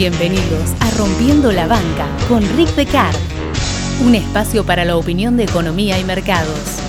Bienvenidos a Rompiendo la Banca con Rick Becard, un espacio para la opinión de economía y mercados.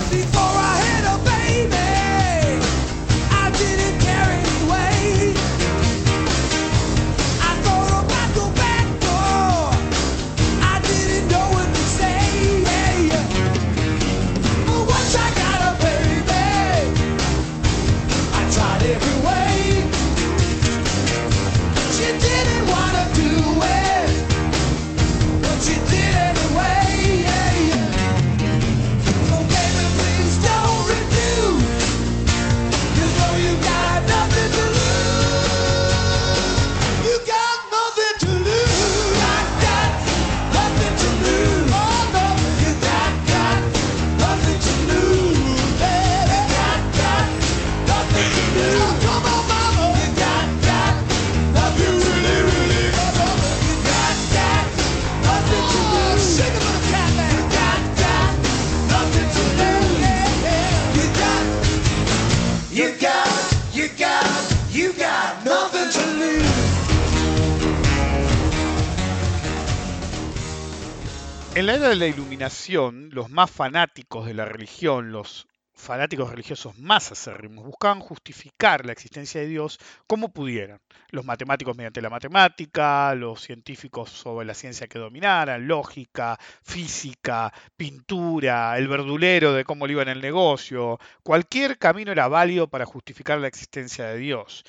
La iluminación, los más fanáticos de la religión, los fanáticos religiosos más acérrimos, buscaban justificar la existencia de Dios como pudieran. Los matemáticos mediante la matemática, los científicos sobre la ciencia que dominaran, lógica, física, pintura, el verdulero de cómo le iba en el negocio. Cualquier camino era válido para justificar la existencia de Dios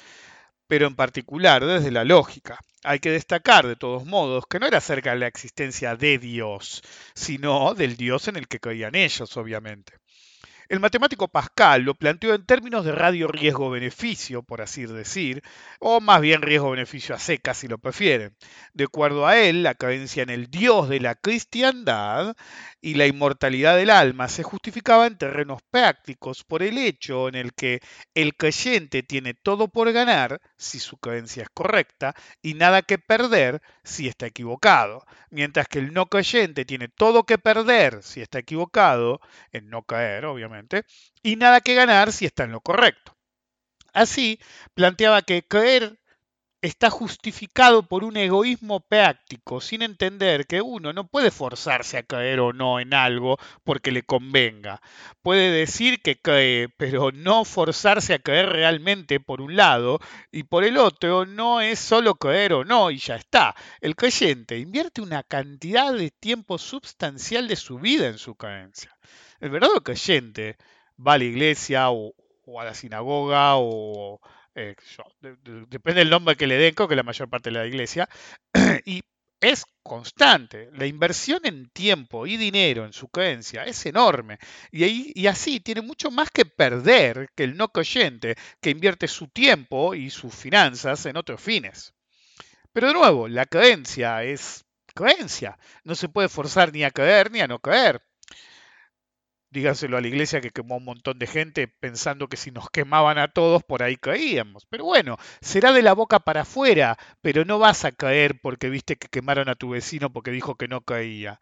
pero en particular desde la lógica. Hay que destacar, de todos modos, que no era acerca de la existencia de Dios, sino del Dios en el que creían ellos, obviamente. El matemático Pascal lo planteó en términos de radio riesgo-beneficio, por así decir, o más bien riesgo-beneficio a secas si lo prefieren. De acuerdo a él, la creencia en el Dios de la cristiandad y la inmortalidad del alma se justificaba en terrenos prácticos por el hecho en el que el creyente tiene todo por ganar si su creencia es correcta y nada que perder si está equivocado, mientras que el no creyente tiene todo que perder si está equivocado, en no caer obviamente, y nada que ganar si está en lo correcto. Así, planteaba que creer está justificado por un egoísmo práctico, sin entender que uno no puede forzarse a caer o no en algo porque le convenga. Puede decir que cree, pero no forzarse a caer realmente por un lado, y por el otro no es solo creer o no y ya está. El creyente invierte una cantidad de tiempo substancial de su vida en su creencia. El verdadero creyente va a la iglesia o, a la sinagoga o eh, depende del nombre que le den, creo que la mayor parte de la iglesia, y es constante. La inversión en tiempo y dinero en su creencia es enorme. Y, y, así tiene mucho más que perder que el no creyente que invierte su tiempo y sus finanzas en otros fines. Pero de nuevo, la creencia es creencia. No se puede forzar ni a creer ni a no creer díganselo a la iglesia que quemó un montón de gente pensando que si nos quemaban a todos por ahí caíamos. Pero bueno, será de la boca para afuera, pero no vas a caer porque viste que quemaron a tu vecino porque dijo que no caía.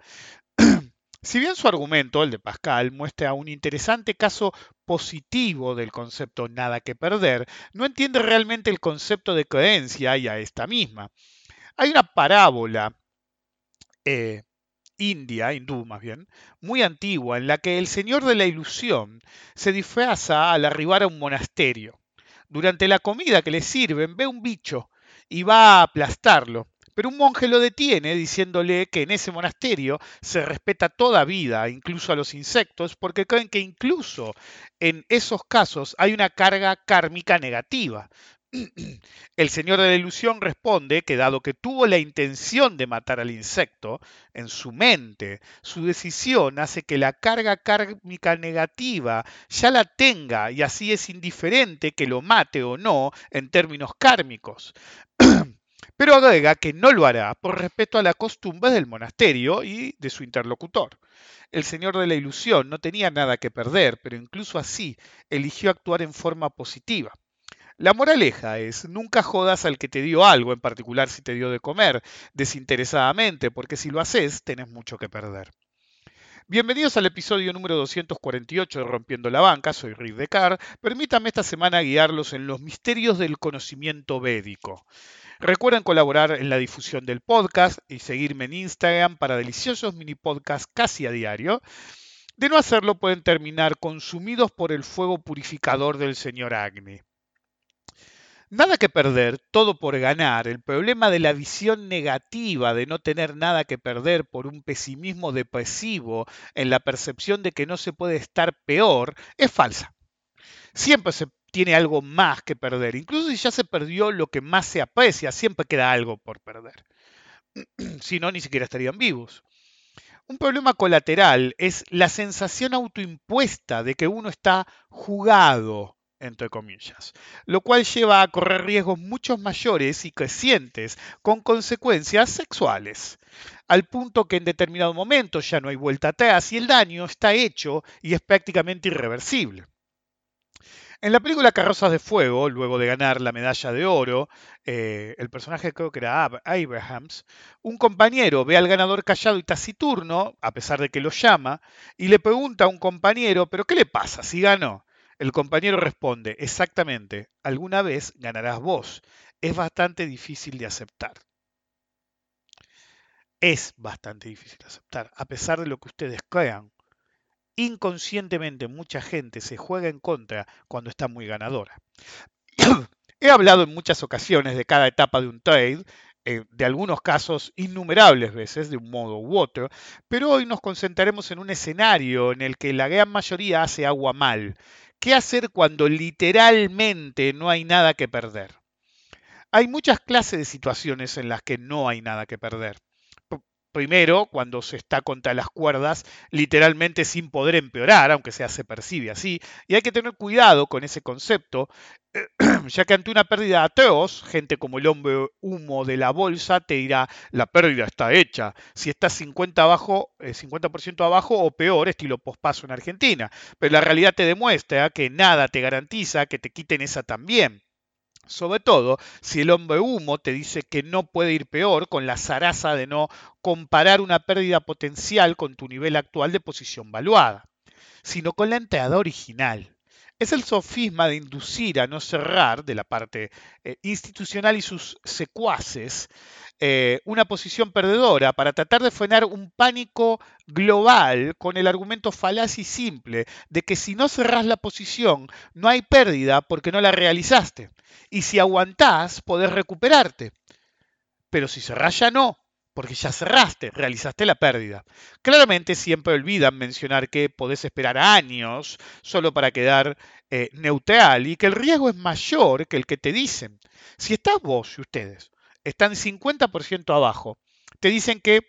si bien su argumento, el de Pascal, muestra un interesante caso positivo del concepto nada que perder, no entiende realmente el concepto de creencia y a esta misma. Hay una parábola eh, india, hindú más bien, muy antigua, en la que el señor de la ilusión se disfraza al arribar a un monasterio. Durante la comida que le sirven ve un bicho y va a aplastarlo, pero un monje lo detiene diciéndole que en ese monasterio se respeta toda vida, incluso a los insectos, porque creen que incluso en esos casos hay una carga kármica negativa. El señor de la ilusión responde que dado que tuvo la intención de matar al insecto, en su mente, su decisión hace que la carga kármica negativa ya la tenga y así es indiferente que lo mate o no en términos kármicos. Pero agrega que no lo hará por respeto a la costumbre del monasterio y de su interlocutor. El señor de la ilusión no tenía nada que perder, pero incluso así eligió actuar en forma positiva. La moraleja es, nunca jodas al que te dio algo, en particular si te dio de comer, desinteresadamente, porque si lo haces, tenés mucho que perder. Bienvenidos al episodio número 248 de Rompiendo la Banca, soy Rick Decar. Permítame esta semana guiarlos en los misterios del conocimiento védico. Recuerden colaborar en la difusión del podcast y seguirme en Instagram para deliciosos mini podcasts casi a diario. De no hacerlo pueden terminar consumidos por el fuego purificador del señor Agni. Nada que perder, todo por ganar. El problema de la visión negativa, de no tener nada que perder por un pesimismo depresivo en la percepción de que no se puede estar peor, es falsa. Siempre se tiene algo más que perder. Incluso si ya se perdió lo que más se aprecia, siempre queda algo por perder. si no, ni siquiera estarían vivos. Un problema colateral es la sensación autoimpuesta de que uno está jugado entre comillas, lo cual lleva a correr riesgos mucho mayores y crecientes con consecuencias sexuales, al punto que en determinado momento ya no hay vuelta atrás y el daño está hecho y es prácticamente irreversible. En la película Carrozas de Fuego, luego de ganar la medalla de oro, eh, el personaje creo que era Abrahams, un compañero ve al ganador callado y taciturno, a pesar de que lo llama, y le pregunta a un compañero, ¿pero qué le pasa si ganó? El compañero responde, exactamente, alguna vez ganarás vos. Es bastante difícil de aceptar. Es bastante difícil de aceptar, a pesar de lo que ustedes crean. Inconscientemente mucha gente se juega en contra cuando está muy ganadora. He hablado en muchas ocasiones de cada etapa de un trade, eh, de algunos casos innumerables veces, de un modo u otro, pero hoy nos concentraremos en un escenario en el que la gran mayoría hace agua mal ¿Qué hacer cuando literalmente no hay nada que perder? Hay muchas clases de situaciones en las que no hay nada que perder. Primero, cuando se está contra las cuerdas, literalmente sin poder empeorar, aunque sea se percibe así, y hay que tener cuidado con ese concepto, ya que ante una pérdida atroz, gente como el hombre humo de la bolsa te dirá, la pérdida está hecha, si estás 50 abajo, 50% eh, abajo o peor, estilo pospaso en Argentina, pero la realidad te demuestra que nada te garantiza que te quiten esa también. Sobre todo si el hombre humo te dice que no puede ir peor con la zaraza de no comparar una pérdida potencial con tu nivel actual de posición valuada, sino con la entrada original. Es el sofisma de inducir a no cerrar de la parte eh, institucional y sus secuaces eh, una posición perdedora para tratar de frenar un pánico global con el argumento falaz y simple de que si no cerrás la posición no hay pérdida porque no la realizaste. Y si aguantás, podés recuperarte. Pero si cerrás ya no, porque ya cerraste, realizaste la pérdida. Claramente siempre olvidan mencionar que podés esperar años solo para quedar eh, neutral y que el riesgo es mayor que el que te dicen. Si estás vos y ustedes están 50% abajo, te dicen que,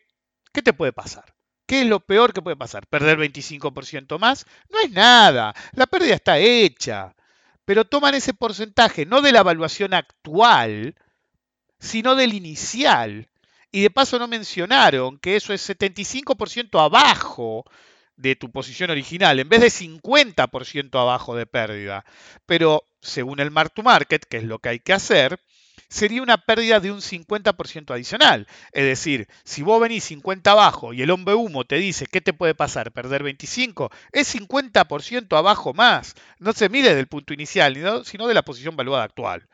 ¿qué te puede pasar? ¿Qué es lo peor que puede pasar? ¿Perder 25% más? No es nada, la pérdida está hecha. Pero toman ese porcentaje no de la evaluación actual, sino del inicial. Y de paso no mencionaron que eso es 75% abajo de tu posición original, en vez de 50% abajo de pérdida. Pero según el mark to market, que es lo que hay que hacer, sería una pérdida de un 50% adicional. Es decir, si vos venís 50 abajo y el hombre humo te dice, ¿qué te puede pasar? ¿Perder 25? Es 50% abajo más. No se mide del punto inicial, sino de la posición valuada actual.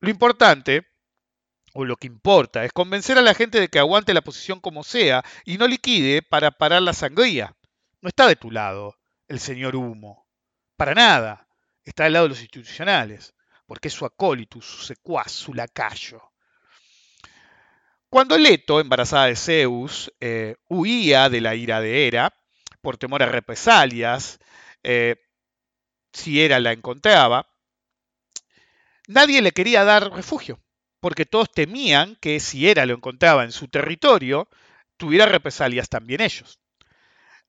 Lo importante, o lo que importa, es convencer a la gente de que aguante la posición como sea y no liquide para parar la sangría. No está de tu lado el señor humo. Para nada. Está del lado de los institucionales porque es su acólito, su secuaz, su lacayo. Cuando Leto, embarazada de Zeus, eh, huía de la ira de Hera, por temor a represalias, eh, si Hera la encontraba, nadie le quería dar refugio, porque todos temían que si Hera lo encontraba en su territorio, tuviera represalias también ellos.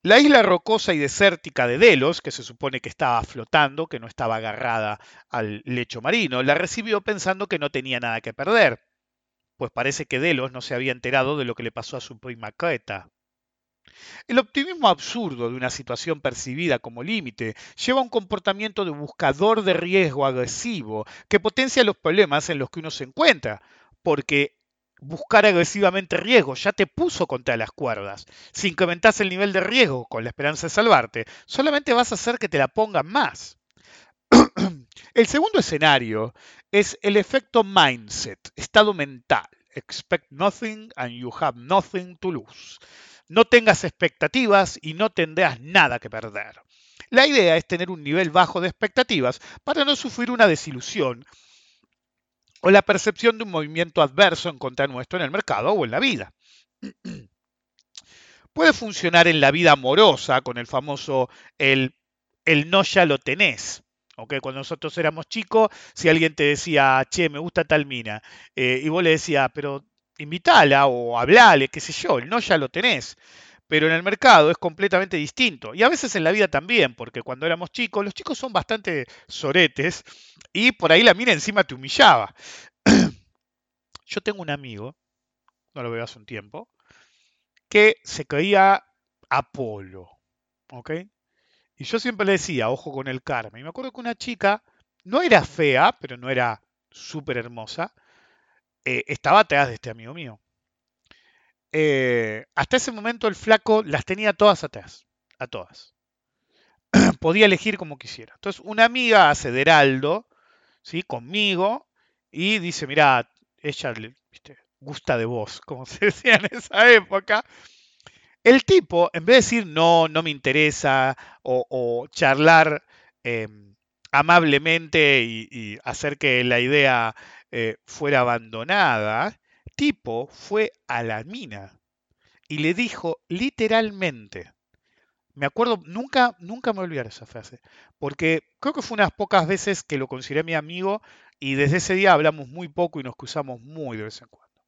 La isla rocosa y desértica de Delos, que se supone que estaba flotando, que no estaba agarrada al lecho marino, la recibió pensando que no tenía nada que perder, pues parece que Delos no se había enterado de lo que le pasó a su prima Creta. El optimismo absurdo de una situación percibida como límite lleva a un comportamiento de buscador de riesgo agresivo que potencia los problemas en los que uno se encuentra, porque buscar agresivamente riesgo, ya te puso contra las cuerdas. Si incrementas el nivel de riesgo con la esperanza de salvarte, solamente vas a hacer que te la pongan más. El segundo escenario es el efecto mindset, estado mental. Expect nothing and you have nothing to lose. No tengas expectativas y no tendrás nada que perder. La idea es tener un nivel bajo de expectativas para no sufrir una desilusión o la percepción de un movimiento adverso en contra nuestro en el mercado o en la vida. Puede funcionar en la vida amorosa con el famoso el, el no ya lo tenés. Cuando nosotros éramos chicos, si alguien te decía, che, me gusta tal mina, eh, y vos le decías, pero invítala o hablale, qué sé yo, el no ya lo tenés. Pero en el mercado es completamente distinto. Y a veces en la vida también, porque cuando éramos chicos, los chicos son bastante soretes y por ahí la mina encima te humillaba. Yo tengo un amigo, no lo veo hace un tiempo, que se creía Apolo. ¿Ok? Y yo siempre le decía, ojo con el karma. Y me acuerdo que una chica, no era fea, pero no era súper hermosa, eh, estaba atrás de este amigo mío. Eh, hasta ese momento el flaco las tenía todas atrás, a todas. Podía elegir como quisiera. Entonces una amiga hace de heraldo, ¿sí? conmigo, y dice, mira, ella gusta de vos, como se decía en esa época. El tipo, en vez de decir no, no me interesa, o, charlar em, amablemente y, hacer que la idea eh, fuera abandonada, tipo fue a la mina y le dijo literalmente, me acuerdo, nunca, nunca me olvidaré esa frase, porque creo que fue unas pocas veces que lo consideré mi amigo y desde ese día hablamos muy poco y nos cruzamos muy de vez en cuando.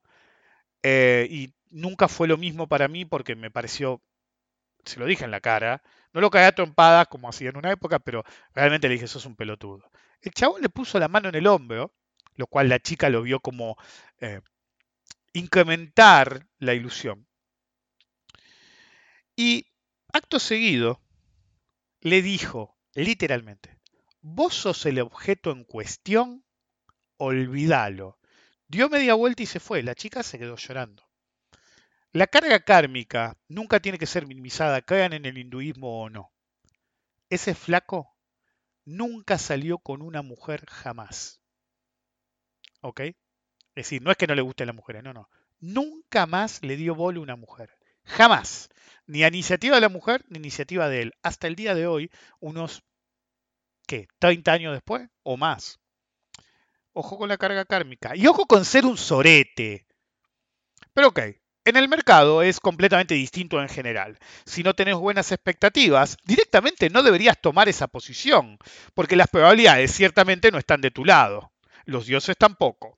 Eh, y nunca fue lo mismo para mí porque me pareció, se lo dije en la cara, no lo caí a trompadas como hacía en una época, pero realmente le dije, sos un pelotudo. El chabón le puso la mano en el hombro, lo cual la chica lo vio como eh, incrementar la ilusión. Y acto seguido le dijo, literalmente, vos sos el objeto en cuestión, olvídalo. Dio media vuelta y se fue. La chica se quedó llorando. La carga kármica nunca tiene que ser minimizada, crean en el hinduismo o no. Ese flaco nunca salió con una mujer jamás. ¿Ok? Es decir, no es que no le guste a las mujeres, no, no. Nunca más le dio bolo a una mujer. Jamás. Ni a iniciativa de la mujer, ni iniciativa de él. Hasta el día de hoy, unos, ¿qué? ¿30 años después o más? Ojo con la carga kármica. Y ojo con ser un sorete. Pero ok, en el mercado es completamente distinto en general. Si no tenés buenas expectativas, directamente no deberías tomar esa posición, porque las probabilidades ciertamente no están de tu lado. Los dioses tampoco.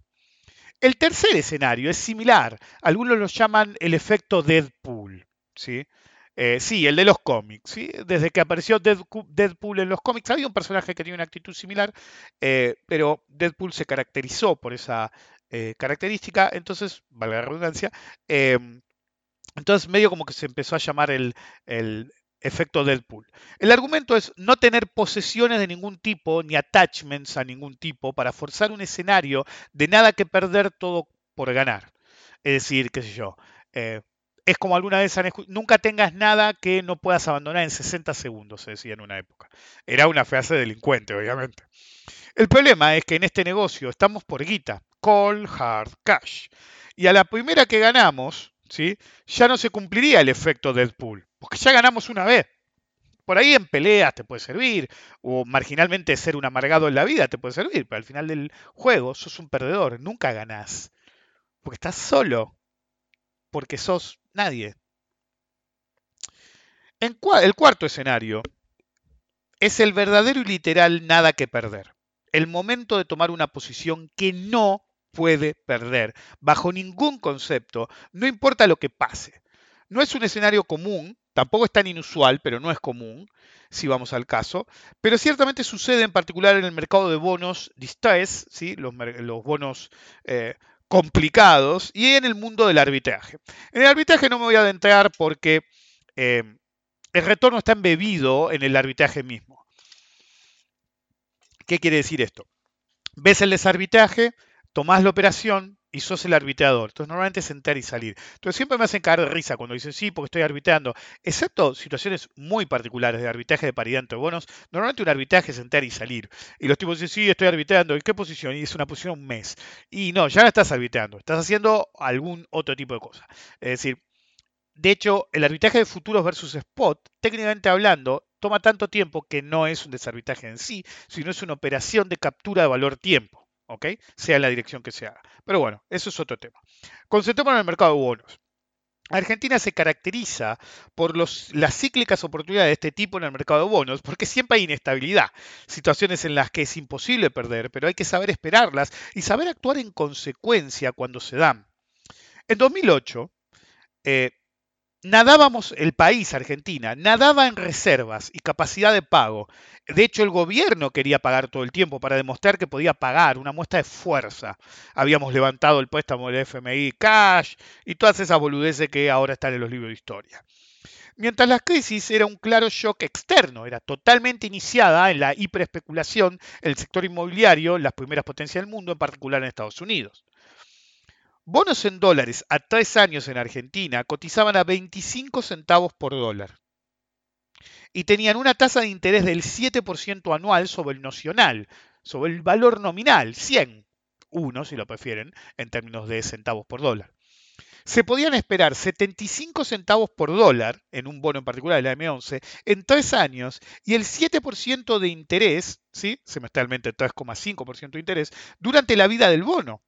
El tercer escenario es similar. Algunos lo llaman el efecto Deadpool. ¿sí? Eh, sí, el de los cómics. ¿sí? Desde que apareció Deadpool en los cómics había un personaje que tenía una actitud similar, eh, pero Deadpool se caracterizó por esa eh, característica, entonces, valga la redundancia, entonces medio como que se empezó a llamar el, el efecto Deadpool. El argumento es no tener posesiones de ningún tipo, ni attachments a ningún tipo, para forzar un escenario de nada que perder todo por ganar. Es decir, qué sé yo, es como alguna vez han nunca tengas nada que no puedas abandonar en 60 segundos, se decía en una época. Era una frase delincuente, obviamente. El problema es que en este negocio estamos por guita, call hard cash. Y a la primera que ganamos, ¿sí? ya no se cumpliría el efecto Deadpool, porque ya ganamos una vez. Por ahí en peleas te puede servir, o marginalmente ser un amargado en la vida te puede servir, pero al final del juego sos un perdedor, nunca ganás, porque estás solo, porque sos Nadie. En el cuarto escenario es el verdadero y literal nada que perder. El momento de tomar una posición que no puede perder, bajo ningún concepto, no importa lo que pase. No es un escenario común, tampoco es tan inusual, pero no es común, si vamos al caso, pero ciertamente sucede en particular en el mercado de bonos distress, ¿sí? los, bonos eh, complicados y en el mundo del arbitraje. En el arbitraje no me voy a adentrar porque eh, el retorno está embebido en el arbitraje mismo. ¿Qué quiere decir esto? Ves el desarbitraje, tomás la operación, y sos el arbitrador. Entonces normalmente es entrar y salir. Entonces siempre me hacen caer de risa cuando dicen sí, porque estoy arbitrando. Excepto situaciones muy particulares de arbitraje de paridad entre bonos, normalmente un arbitraje es entrar y salir. Y los tipos dicen sí, estoy arbitrando. ¿En qué posición? Y es una posición un mes. Y no, ya no estás arbitrando, estás haciendo algún otro tipo de cosa. Es decir, de hecho, el arbitraje de futuros versus spot, técnicamente hablando, toma tanto tiempo que no es un desarbitraje en sí, sino es una operación de captura de valor tiempo. ¿Ok? Sea la dirección que se haga. Pero bueno, eso es otro tema. Concentrémonos en el mercado de bonos. Argentina se caracteriza por las cíclicas oportunidades de este tipo en el mercado de bonos, porque siempre hay inestabilidad, situaciones en las que es imposible perder, pero hay que saber esperarlas y saber actuar en consecuencia cuando se dan. En 2008, nadábamos, el país, Argentina, nadaba en reservas y capacidad de pago. De hecho, el gobierno quería pagar todo el tiempo para demostrar que podía pagar, una muestra de fuerza. Habíamos levantado el préstamo del FMI cash y todas esas boludeces que ahora están en los libros de historia. Mientras la crisis era un claro shock externo, era totalmente iniciada en la hiperespeculación, el sector inmobiliario, las primeras potencias del mundo, en particular en Estados Unidos. Bonos en dólares a tres años en Argentina cotizaban a 25 centavos por dólar y tenían una tasa de interés del 7% anual sobre el nocional, sobre el valor nominal, 100, uno si lo prefieren, en términos de centavos por dólar. Se podían esperar 75 centavos por dólar en un bono en particular, de la M11, en tres años y el 7% de interés, ¿sí? semestralmente 3,5% de interés, durante la vida del bono.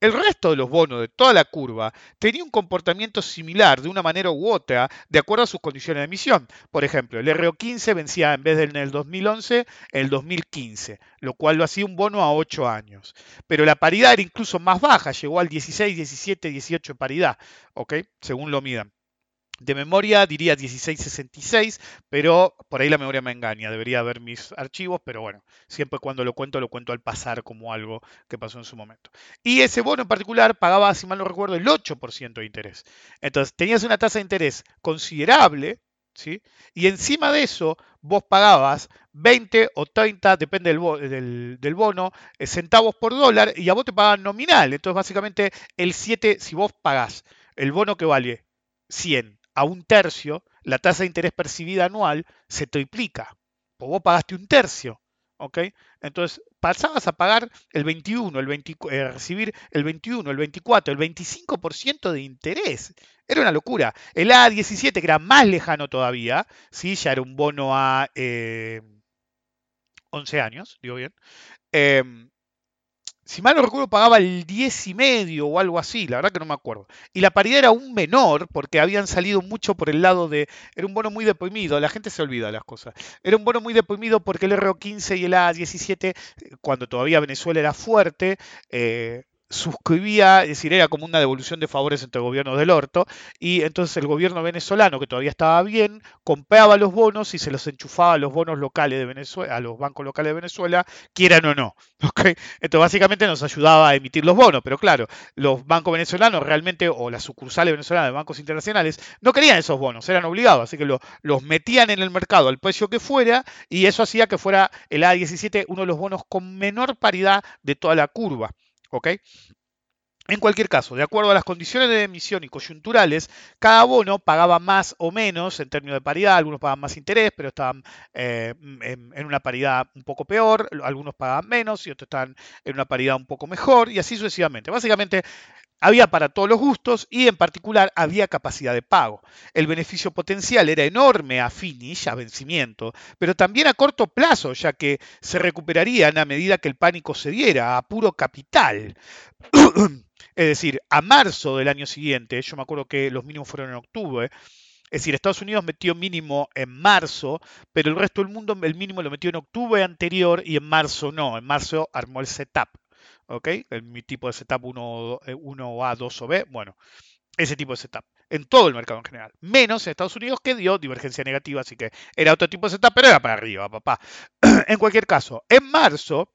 El resto de los bonos de toda la curva tenía un comportamiento similar de una manera u otra de acuerdo a sus condiciones de emisión. Por ejemplo, el RO15 vencía en vez del en el 2011 el 2015, lo cual lo hacía un bono a 8 años. Pero la paridad era incluso más baja, llegó al 16, 17, 18 paridad, ¿ok? Según lo midan. De memoria diría 1666, pero por ahí la memoria me engaña. Debería ver mis archivos, pero bueno, siempre cuando lo cuento, lo cuento al pasar como algo que pasó en su momento. Y ese bono en particular pagaba, si mal no recuerdo, el 8% de interés. Entonces, tenías una tasa de interés considerable, ¿sí? Y encima de eso, vos pagabas 20 o 30, depende del, bono, eh, centavos por dólar, y a vos te pagaban nominal. Entonces, básicamente, el 7, si vos pagás el bono que vale 100 a un tercio, la tasa de interés percibida anual se triplica. Pues vos pagaste un tercio. ¿ok? Entonces pasabas a pagar el 21, el eh, recibir el 21, el 24, el 25% de interés. Era una locura. El A17, que era más lejano todavía, ¿sí? ya era un bono a 11 eh, años, digo bien, em, si mal no recuerdo, pagaba el 10 y medio o algo así, la verdad que no me acuerdo. Y la paridad era aún menor porque habían salido mucho por el lado de. Era un bono muy deprimido, la gente se olvida las cosas. Era un bono muy deprimido porque el RO15 y el A17, cuando todavía Venezuela era fuerte, eh, suscribía, es decir, era como una devolución de favores entre gobiernos del orto, y entonces el gobierno venezolano, que todavía estaba bien, compraba los bonos y se los enchufaba a los bonos locales de Venezuela, a los bancos locales de Venezuela, quieran o no. Entonces básicamente nos ayudaba a emitir los bonos, pero claro, los bancos venezolanos realmente, o las sucursales venezolanas de bancos internacionales, no querían esos bonos, eran obligados, así que los metían en el mercado al precio que fuera, y eso hacía que fuera el A17 uno de los bonos con menor paridad de toda la curva. ¿Ok? En cualquier caso, de acuerdo a las condiciones de emisión y coyunturales, cada bono pagaba más o menos en términos de paridad, algunos pagaban más interés, pero estaban eh, en, una paridad un poco peor, algunos pagaban menos y otros estaban en una paridad un poco mejor, y así sucesivamente. Básicamente, había para todos los gustos y en particular había capacidad de pago. El beneficio potencial era enorme a finish, a vencimiento, pero también a corto plazo, ya que se recuperarían a medida que el pánico se diera, a puro capital. es decir, a marzo del año siguiente, yo me acuerdo que los mínimos fueron en octubre, es decir, Estados Unidos metió mínimo en marzo, pero el resto del mundo el mínimo lo metió en octubre anterior y en marzo no. En marzo armó el setup. ¿ok? El, mi tipo de setup 1, 1A, 2 o B, bueno, ese tipo de setup en todo el mercado en general, menos en Estados Unidos que dio divergencia negativa, así que era otro tipo de setup, pero era para arriba, papá. en cualquier caso, en marzo,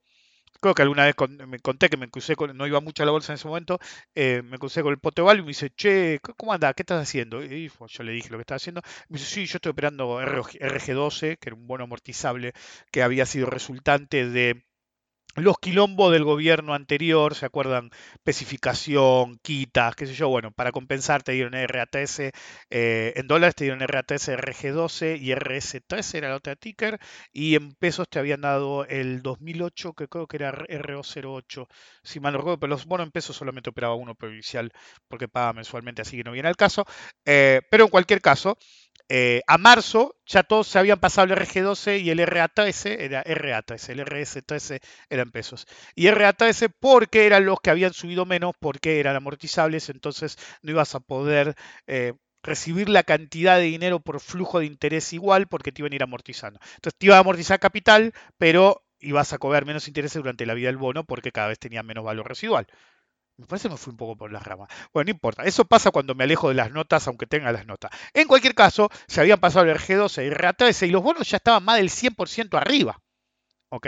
creo que alguna vez me conté que me crucé con, no iba mucho a la bolsa en ese momento, eh, me crucé con el Poteval y me dice, che, ¿cómo anda? ¿Qué estás haciendo? Y yo le dije lo que estaba haciendo. Me dice, sí, yo estoy operando RG12, que era un bono amortizable que había sido resultante de los quilombos del gobierno anterior, ¿se acuerdan? Especificación, quitas, qué sé yo, bueno, para compensar te dieron RATS, eh, en dólares te dieron RATS RG12 y RS13 era la otra ticker, y en pesos te habían dado el 2008, que creo que era RO08, si mal no recuerdo, pero los bonos en pesos solamente operaba uno provincial porque paga mensualmente, así que no viene al caso, eh, pero en cualquier caso, eh, a marzo ya todos se habían pasado el RG12 y el RA13, era RA13, el RS13 eran pesos. Y RA13 porque eran los que habían subido menos, porque eran amortizables, entonces no ibas a poder eh, recibir la cantidad de dinero por flujo de interés igual porque te iban a ir amortizando. Entonces te iba a amortizar capital, pero ibas a cobrar menos intereses durante la vida del bono porque cada vez tenía menos valor residual. Me parece que me fui un poco por las ramas. Bueno, no importa. Eso pasa cuando me alejo de las notas, aunque tenga las notas. En cualquier caso, se habían pasado el RG12 y el RA13 y los bonos ya estaban más del 100% arriba. ¿Ok?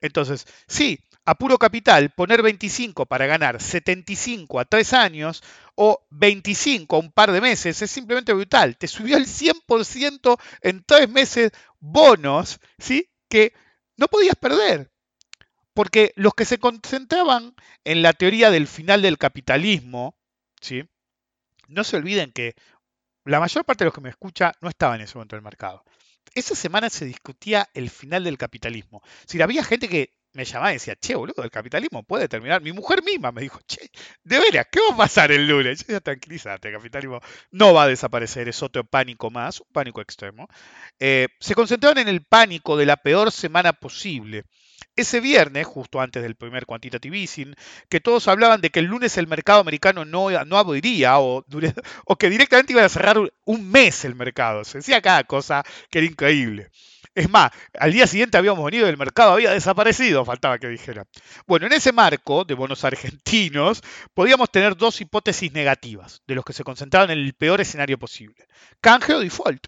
Entonces, sí, a puro capital, poner 25 para ganar 75 a 3 años o 25 a un par de meses es simplemente brutal. Te subió el 100% en 3 meses bonos, ¿sí? Que no podías perder. Porque los que se concentraban en la teoría del final del capitalismo, ¿sí? no se olviden que la mayor parte de los que me escucha no estaba en ese momento del mercado. Esa semana se discutía el final del capitalismo. Si había gente que me llamaba y decía, che, boludo, el capitalismo puede terminar. Mi mujer misma me dijo, che, de veras, ¿qué va a pasar el lunes? Yo decía, tranquilízate, el capitalismo no va a desaparecer, es otro pánico más, un pánico extremo. Eh, se concentraron en el pánico de la peor semana posible ese viernes, justo antes del primer quantitative easing, que todos hablaban de que el lunes el mercado americano no, no abriría o, o que directamente iban a cerrar un mes el mercado. Se decía cada cosa que era increíble. Es más, al día siguiente habíamos venido y el mercado había desaparecido, faltaba que dijera. Bueno, en ese marco de bonos argentinos podíamos tener dos hipótesis negativas, de los que se concentraban en el peor escenario posible. Canje o default.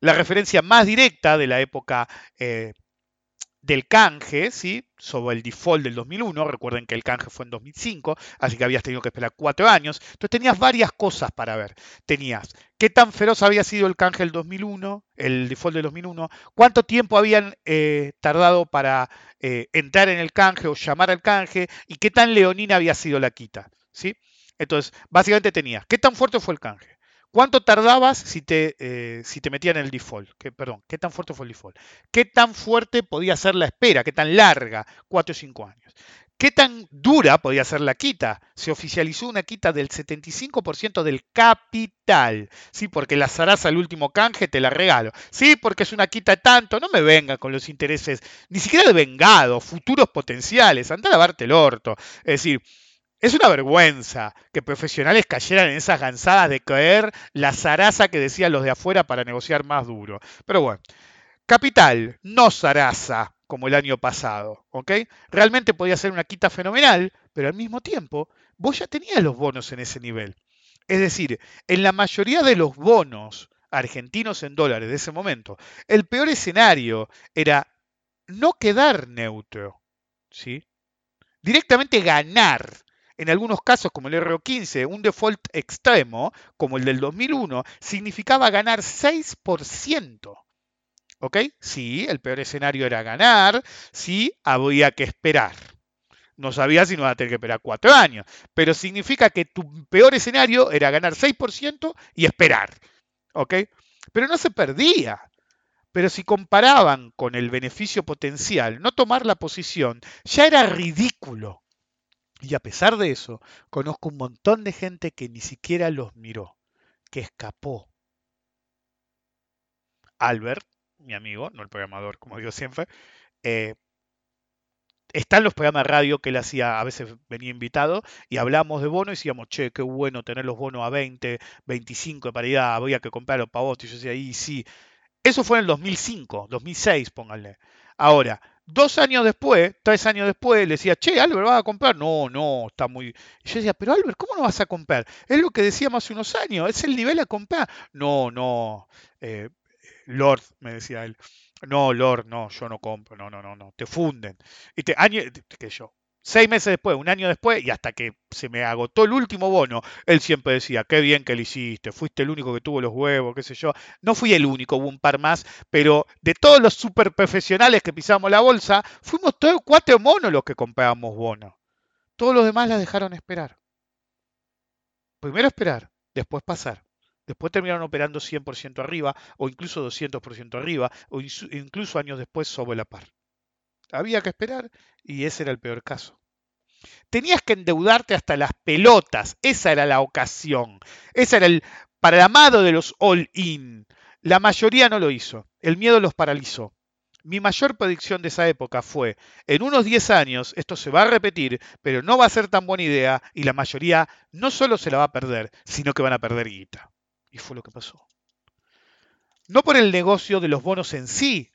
La referencia más directa de la época eh, del canje, ¿sí? sobre el default del 2001, recuerden que el canje fue en 2005, así que habías tenido que esperar cuatro años, entonces tenías varias cosas para ver. Tenías qué tan feroz había sido el canje del 2001, el default del 2001, cuánto tiempo habían eh, tardado para eh, entrar en el canje o llamar al canje y qué tan leonina había sido la quita. ¿sí? Entonces, básicamente tenías qué tan fuerte fue el canje, ¿Cuánto tardabas si te, eh, si te metían en el default? perdón, ¿qué tan fuerte fue el default? ¿Qué tan fuerte podía ser la espera? ¿Qué tan larga? Cuatro o cinco años. ¿Qué tan dura podía ser la quita? Se oficializó una quita del 75% del capital. Sí, porque la zaraza, el último canje, te la regalo. Sí, porque es una quita tanto. No me venga con los intereses, ni siquiera de vengado, futuros potenciales. Anda a lavarte el orto. Es decir, es una vergüenza que profesionales cayeran en esas gansadas de caer la zaraza que decían los de afuera para negociar más duro. Pero bueno, capital, no zaraza como el año pasado, ¿ok? Realmente podía ser una quita fenomenal, pero al mismo tiempo vos ya tenías los bonos en ese nivel. Es decir, en la mayoría de los bonos argentinos en dólares de ese momento, el peor escenario era no quedar neutro, ¿sí? Directamente ganar en algunos casos, como el RO15, un default extremo, como el del 2001, significaba ganar 6%. ¿Ok? Sí, el peor escenario era ganar, sí, había que esperar. No sabía si no iba a tener que esperar cuatro años, pero significa que tu peor escenario era ganar 6% y esperar. ¿Ok? Pero no se perdía. Pero si comparaban con el beneficio potencial, no tomar la posición ya era ridículo. Y a pesar de eso, conozco un montón de gente que ni siquiera los miró, que escapó. Albert, mi amigo, no el programador, como digo siempre, eh, está en los programas de radio que él hacía, a veces venía invitado, y hablábamos de bonos y decíamos, che, qué bueno tener los bonos a 20, 25 de paridad, había que comprarlos para vos. Y yo decía, y sí. Eso fue en el 2005, 2006, pónganle. Ahora, Dos años después, tres años después, le decía, che, Albert, ¿vas a comprar? No, no, está muy... Yo decía, pero Albert, ¿cómo no vas a comprar? Es lo que decíamos hace unos años, es el nivel a comprar. No, no, eh, Lord, me decía él. No, Lord, no, yo no compro, no, no, no, no, te funden. Y te, año, que yo, seis meses después, un año después, y hasta que se me agotó el último bono, él siempre decía, qué bien que lo hiciste, fuiste el único que tuvo los huevos, qué sé yo. No fui el único, hubo un par más, pero de todos los super profesionales que pisamos la bolsa, fuimos todos cuatro monos los que comprábamos bonos. Todos los demás la dejaron esperar. Primero esperar, después pasar. Después terminaron operando 100% arriba o incluso 200% arriba o incluso años después sobre la par. Había que esperar y ese era el peor caso. Tenías que endeudarte hasta las pelotas. Esa era la ocasión. Esa era el para amado de los all-in. La mayoría no lo hizo. El miedo los paralizó. Mi mayor predicción de esa época fue, en unos 10 años esto se va a repetir, pero no va a ser tan buena idea y la mayoría no solo se la va a perder, sino que van a perder guita. Y fue lo que pasó. No por el negocio de los bonos en sí,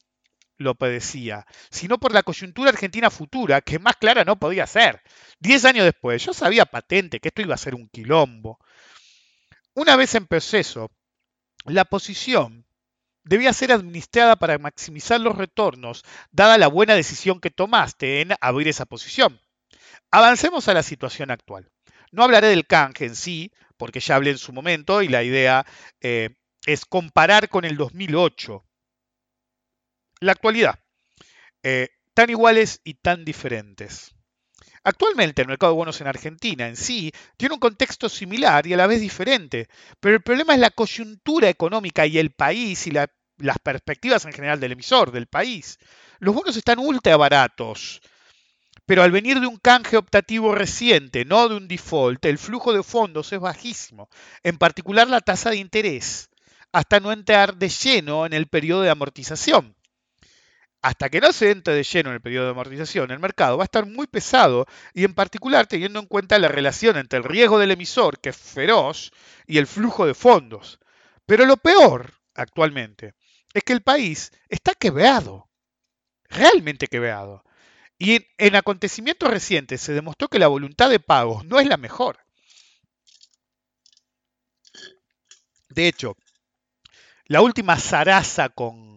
lo padecía, sino por la coyuntura argentina futura, que más clara no podía ser. Diez años después, yo sabía patente que esto iba a ser un quilombo. Una vez en proceso, la posición debía ser administrada para maximizar los retornos, dada la buena decisión que tomaste en abrir esa posición. Avancemos a la situación actual. No hablaré del canje en sí, porque ya hablé en su momento y la idea eh, es comparar con el 2008 la actualidad. Eh, tan iguales y tan diferentes. Actualmente el mercado de bonos en Argentina en sí tiene un contexto similar y a la vez diferente, pero el problema es la coyuntura económica y el país y las perspectivas en general del emisor, del país. Los bonos están ultra baratos, pero al venir de un canje optativo reciente, no de un default, el flujo de fondos es bajísimo, en particular la tasa de interés, hasta no entrar de lleno en el periodo de amortización hasta que no se entre de lleno en el periodo de amortización, el mercado va a estar muy pesado y en particular teniendo en cuenta la relación entre el riesgo del emisor, que es feroz, y el flujo de fondos. Pero lo peor actualmente es que el país está quebrado, realmente quebrado. Y en, en acontecimientos recientes se demostró que la voluntad de pagos no es la mejor. De hecho, la última zaraza con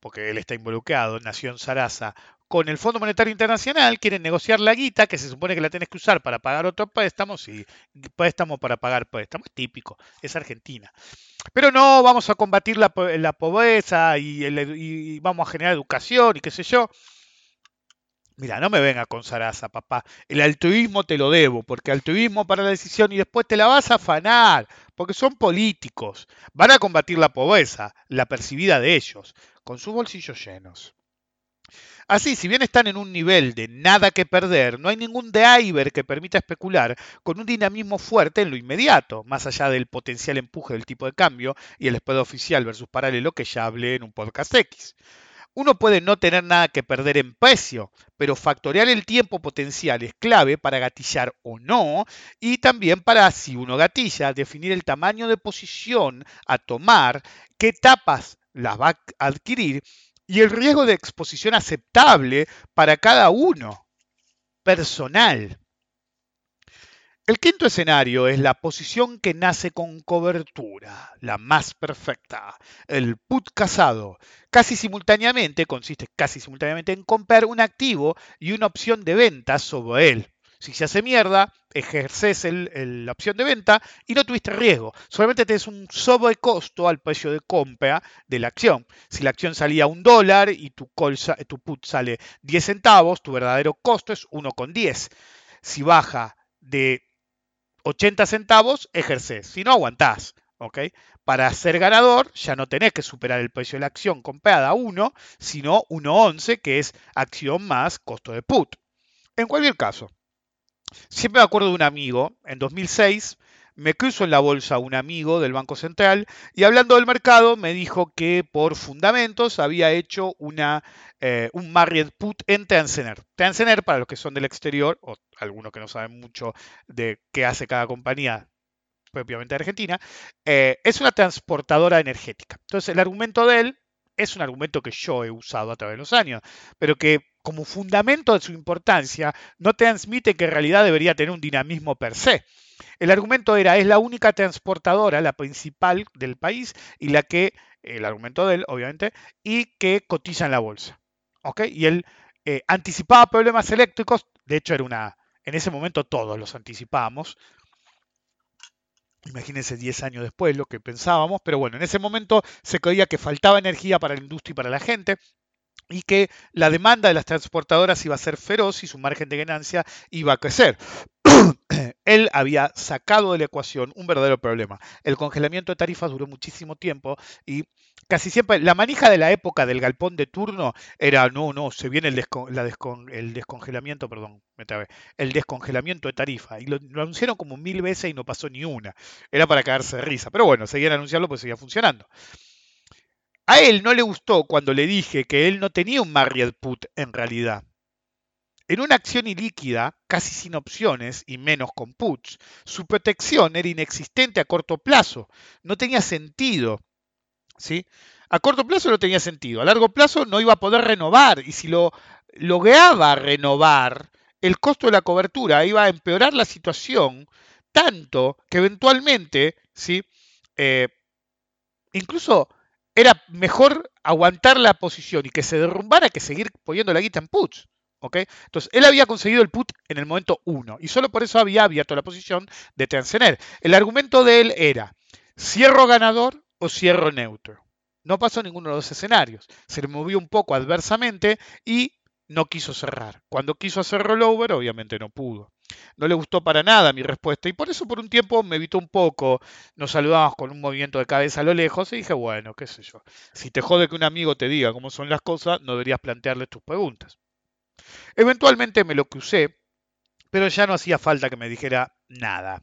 porque él está involucrado, Nación Sarasa, con el Fondo Monetario Internacional, quieren negociar la guita, que se supone que la tenés que usar para pagar otros préstamos, y préstamos para pagar préstamos, es típico, es Argentina. Pero no, vamos a combatir la, pobreza y, vamos a generar educación y qué sé yo. Mira, no me venga con Sarasa, papá. El altruismo te lo debo, porque altruismo para la decisión y después te la vas a afanar, porque son políticos. Van a combatir la pobreza, la percibida de ellos con sus bolsillos llenos. Así, si bien están en un nivel de nada que perder, no hay ningún driver que permita especular con un dinamismo fuerte en lo inmediato, más allá del potencial empuje del tipo de cambio y el spread oficial versus paralelo que ya hablé en un podcast X. Uno puede no tener nada que perder en precio, pero factorear el tiempo potencial es clave para gatillar o no y también para, si uno gatilla, definir el tamaño de posición a tomar, qué etapas las va a adquirir y el riesgo de exposición aceptable para cada uno, personal. El quinto escenario es la posición que nace con cobertura, la más perfecta, el put casado. Casi simultáneamente, consiste casi simultáneamente en comprar un activo y una opción de venta sobre él. Si se hace mierda, ejerces la opción de venta y no tuviste riesgo. Solamente tienes un sobrecosto al precio de compra de la acción. Si la acción salía a un dólar y tu, tu put sale 10 centavos, tu verdadero costo es 1,10. Si baja de 80 centavos, ejerces. Si no, aguantás. Para ser ganador ya no tenés que superar el precio de la acción comprada a 1, sino 1,11, que es acción más costo de put. En cualquier caso, Siempre me acuerdo de un amigo, en 2006 me cruzo en la bolsa un amigo del Banco Central y hablando del mercado me dijo que por fundamentos había hecho una, eh, un married put en Tencent. Tencent, para los que son del exterior, o algunos que no saben mucho de qué hace cada compañía propiamente argentina, eh, es una transportadora energética. Entonces el argumento de él es un argumento que yo he usado a través de los años, pero que como fundamento de su importancia no transmite que en realidad debería tener un dinamismo per se. El argumento era, es la única transportadora, la principal del país y la que, el argumento de él, obviamente, y que cotiza en la bolsa. ¿Ok? Y él eh, anticipaba problemas eléctricos, de hecho era una, en ese momento todos los anticipábamos, Imagínense 10 años después lo que pensábamos, pero bueno, en ese momento se creía que faltaba energía para la industria y para la gente y que la demanda de las transportadoras iba a ser feroz y su margen de ganancia iba a crecer. Él había sacado de la ecuación un verdadero problema. El congelamiento de tarifas duró muchísimo tiempo y casi siempre la manija de la época del galpón de turno era no, no, se viene el, el descongelamiento, perdón, me el descongelamiento de tarifa. Y lo, anunciaron como mil veces y no pasó ni una. Era para caerse de risa. Pero bueno, seguían anunciarlo pues seguía funcionando. A él no le gustó cuando le dije que él no tenía un Marriott Put en realidad. En una acción ilíquida, casi sin opciones y menos con puts, su protección era inexistente a corto plazo. No tenía sentido. ¿sí? A corto plazo no tenía sentido. A largo plazo no iba a poder renovar. Y si lo lograba renovar, el costo de la cobertura iba a empeorar la situación tanto que eventualmente, ¿sí? Eh, incluso era mejor aguantar la posición y que se derrumbara que seguir poniendo la guita en puts. Entonces, él había conseguido el put en el momento 1 y solo por eso había abierto la posición de Transener. El argumento de él era, cierro ganador o cierro neutro. No pasó ninguno de los escenarios. Se le movió un poco adversamente y no quiso cerrar. Cuando quiso hacer rollover, obviamente no pudo. No le gustó para nada mi respuesta y por eso por un tiempo me evitó un poco. Nos saludamos con un movimiento de cabeza a lo lejos y dije, bueno, qué sé yo. Si te jode que un amigo te diga cómo son las cosas, no deberías plantearle tus preguntas. Eventualmente me lo crucé, pero ya no hacía falta que me dijera nada.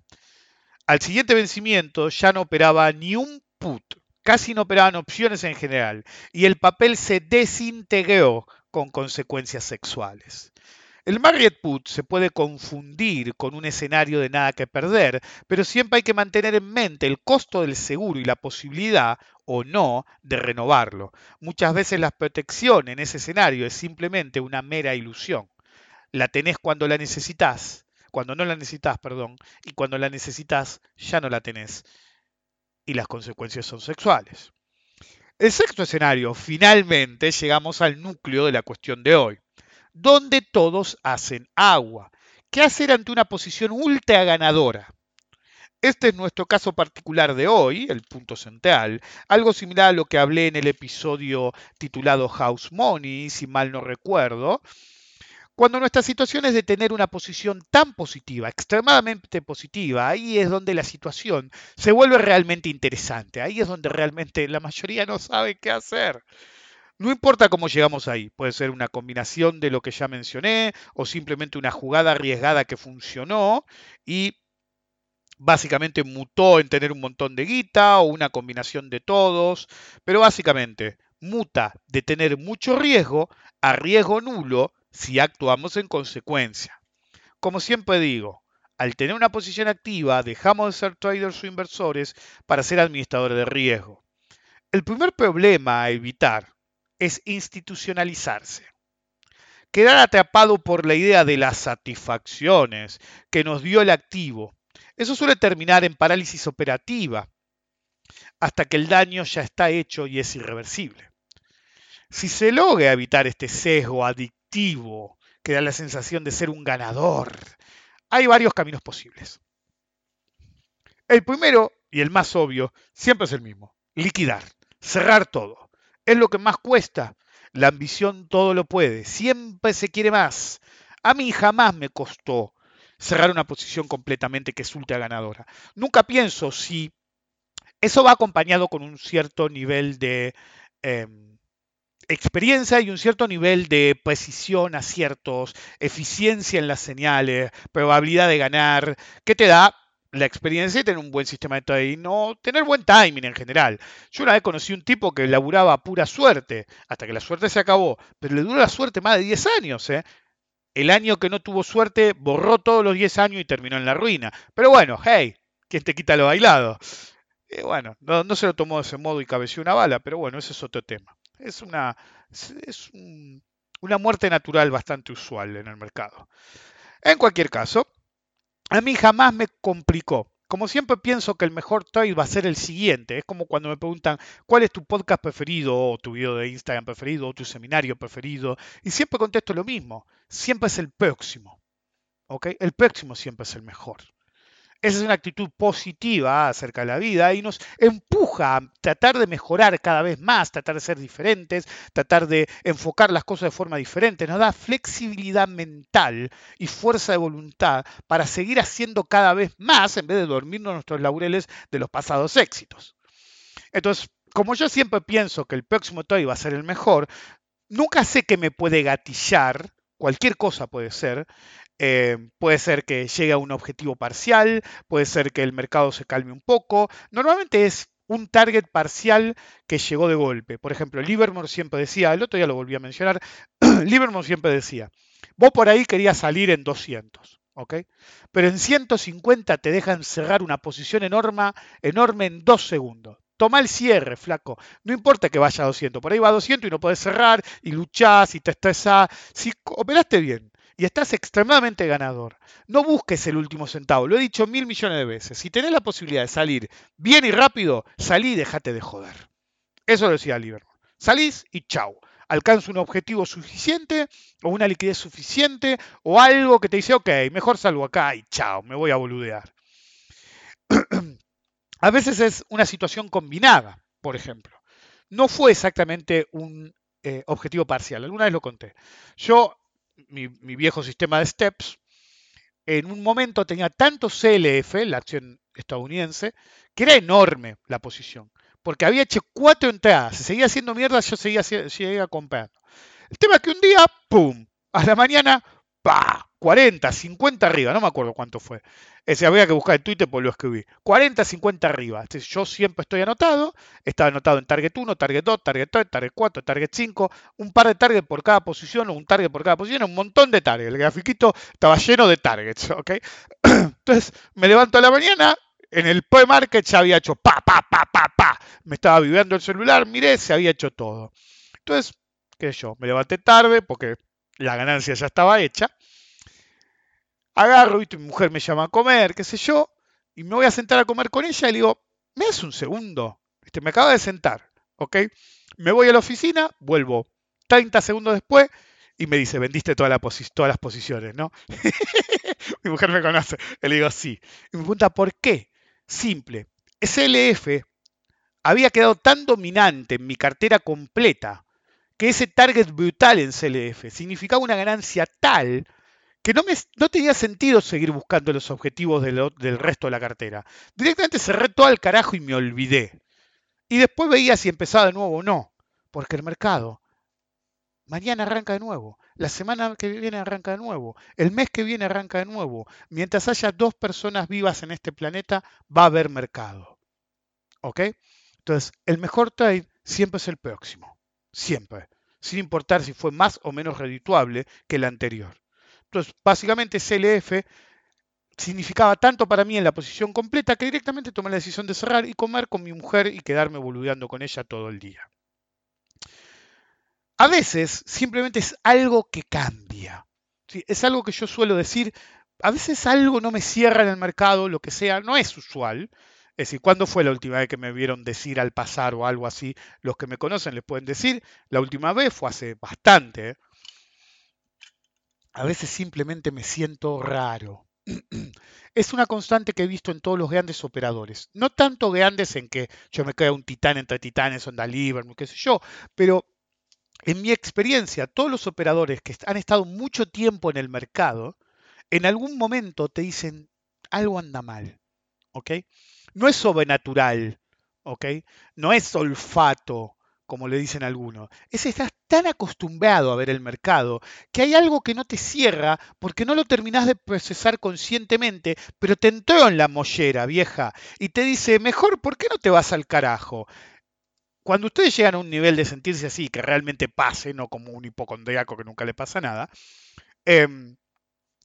Al siguiente vencimiento ya no operaba ni un put, casi no operaban opciones en general, y el papel se desintegró con consecuencias sexuales. El Marriott Put se puede confundir con un escenario de nada que perder, pero siempre hay que mantener en mente el costo del seguro y la posibilidad o no de renovarlo. Muchas veces la protección en ese escenario es simplemente una mera ilusión. La tenés cuando la necesitas, cuando no la necesitas, perdón, y cuando la necesitas ya no la tenés. Y las consecuencias son sexuales. El sexto escenario, finalmente llegamos al núcleo de la cuestión de hoy, donde todos hacen agua. ¿Qué hacer ante una posición ultra ganadora? Este es nuestro caso particular de hoy, el punto central, algo similar a lo que hablé en el episodio titulado House Money, si mal no recuerdo, cuando nuestra situación es de tener una posición tan positiva, extremadamente positiva, ahí es donde la situación se vuelve realmente interesante. Ahí es donde realmente la mayoría no sabe qué hacer. No importa cómo llegamos ahí, puede ser una combinación de lo que ya mencioné o simplemente una jugada arriesgada que funcionó y básicamente mutó en tener un montón de guita o una combinación de todos, pero básicamente muta de tener mucho riesgo a riesgo nulo si actuamos en consecuencia. Como siempre digo, al tener una posición activa, dejamos de ser traders o inversores para ser administradores de riesgo. El primer problema a evitar es institucionalizarse. Quedar atrapado por la idea de las satisfacciones que nos dio el activo. Eso suele terminar en parálisis operativa hasta que el daño ya está hecho y es irreversible. Si se logra evitar este sesgo adictivo, que da la sensación de ser un ganador. Hay varios caminos posibles. El primero y el más obvio siempre es el mismo, liquidar, cerrar todo. Es lo que más cuesta. La ambición todo lo puede, siempre se quiere más. A mí jamás me costó cerrar una posición completamente que resulte ganadora. Nunca pienso si eso va acompañado con un cierto nivel de... Em, experiencia y un cierto nivel de precisión, aciertos, eficiencia en las señales, probabilidad de ganar, que te da la experiencia y tener un buen sistema de trading, no tener buen timing en general. Yo una vez conocí un tipo que laburaba pura suerte, hasta que la suerte se acabó, pero le duró la suerte más de 10 años, ¿eh? El año que no tuvo suerte borró todos los 10 años y terminó en la ruina. Pero bueno, hey, ¿quién te quita lo bailado? Eh, bueno, no, no, se lo tomó de ese modo y cabeció una bala, pero bueno, ese es otro tema. Es una, es una muerte natural bastante usual en el mercado. En cualquier caso, a mí jamás me complicó como siempre pienso que el mejor trade va a ser el siguiente. Es como cuando me preguntan cuál es tu podcast preferido, o tu video de Instagram preferido, o tu seminario preferido. Y siempre contesto lo mismo. Siempre es el próximo. ¿Ok? El próximo siempre es el mejor. Esa es una actitud positiva acerca de la vida y nos empuja a tratar de mejorar cada vez más, tratar de ser diferentes, tratar de enfocar las cosas de forma diferente. Nos da flexibilidad mental y fuerza de voluntad para seguir haciendo cada vez más en vez de dormirnos nuestros laureles de los pasados éxitos. Entonces, como yo siempre pienso que el próximo toy va a ser el mejor, nunca sé qué me puede gatillar, cualquier cosa puede ser, eh, puede ser que llegue a un objetivo parcial, puede ser que el mercado se calme un poco. Normalmente es un target parcial que llegó de golpe. Por ejemplo, Livermore siempre decía, el otro día lo volví a mencionar, Livermore siempre decía, vos por ahí querías salir en 200, ¿ok? Pero en 150 te dejan cerrar una posición enorme, enorme en dos segundos. Toma el cierre, flaco. No importa que vaya a 200. Por ahí va a 200 y no podés cerrar y luchás y te estresás. Si operaste bien, y estás extremadamente ganador. No busques el último centavo, lo he dicho mil millones de veces. Si tenés la posibilidad de salir bien y rápido, salí y déjate de joder. Eso lo decía Liverpool. Salís y chau. Alcanza un objetivo suficiente o una liquidez suficiente o algo que te dice, ok, mejor salgo acá y chao, me voy a boludear. a veces es una situación combinada, por ejemplo. No fue exactamente un eh, objetivo parcial, alguna vez lo conté. Yo mi, viejo sistema de steps, en un momento tenía tanto CLF, la acción estadounidense, que era enorme la posición. Porque había hecho cuatro entradas. Se seguía haciendo mierda, yo seguía, seguía comprando. El tema es que un día, ¡pum! A la mañana, ¡pa! 40, 50 arriba, no me acuerdo cuánto fue. Ese había que buscar en Twitter, por lo escribí. 40, 50 arriba. yo siempre estoy anotado. Estaba anotado en Target 1, Target 2, Target 3, Target 4, Target 5. Un par de targets por cada posición o un target por cada posición. Un montón de targets. El grafiquito estaba lleno de targets. Entonces me levanto a la mañana. En el pre-market ya había hecho pa, pa, pa, pa, pa. Me estaba viviendo el celular. Miré, se había hecho todo. Entonces, qué yo, me levanté tarde porque la ganancia ya estaba hecha agarro, y mi mujer me llama a comer, qué sé yo, y me voy a sentar a comer con ella y le digo, ¿me das un segundo? ¿Viste? Me acaba de sentar, ¿ok? Me voy a la oficina, vuelvo 30 segundos después y me dice, vendiste todas las posiciones, ¿no? mi mujer me conoce. le digo, sí. Y me pregunta, ¿por qué? Simple. SLF había quedado tan dominante en mi cartera completa que ese target brutal en CLF significaba una ganancia tal que no, me, no tenía sentido seguir buscando los objetivos del resto de la cartera. Directamente cerré todo al carajo y me olvidé. Y después veía si empezaba de nuevo o no, porque el mercado mañana arranca de nuevo, la semana que viene arranca de nuevo, el mes que viene arranca de nuevo. Mientras haya dos personas vivas en este planeta, va a haber mercado. ¿Ok? Entonces, el mejor trade siempre es el próximo, siempre, sin importar si fue más o menos redituable que el anterior. Entonces, básicamente CLF significaba tanto para mí en la posición completa que directamente tomé la decisión de cerrar y comer con mi mujer y quedarme boludeando con ella todo el día. A veces simplemente es algo que cambia. Es algo que yo suelo decir, a veces algo no me cierra en el mercado, lo que sea, no es usual. Es decir, ¿cuándo fue la última vez que me vieron decir al pasar o algo así? Los que me conocen les pueden decir, la última vez fue hace bastante. A veces simplemente me siento raro. Es una constante que he visto en todos los grandes operadores. No tanto grandes en que yo me crea un titán entre titanes, onda Liverpool, qué sé yo, pero en mi experiencia, todos los operadores que han estado mucho tiempo en el mercado, en algún momento te dicen algo anda mal. ¿Ok? No es sobrenatural. ¿Ok? No es olfato como le dicen algunos. Es estás tan acostumbrado a ver el mercado que hay algo que no te cierra porque no lo terminás de procesar conscientemente, pero te entró en la mollera, vieja, y te dice, mejor, ¿por qué no te vas al carajo? Cuando ustedes llegan a un nivel de sentirse así, que realmente pase, no como un hipocondriaco que nunca le pasa nada, em,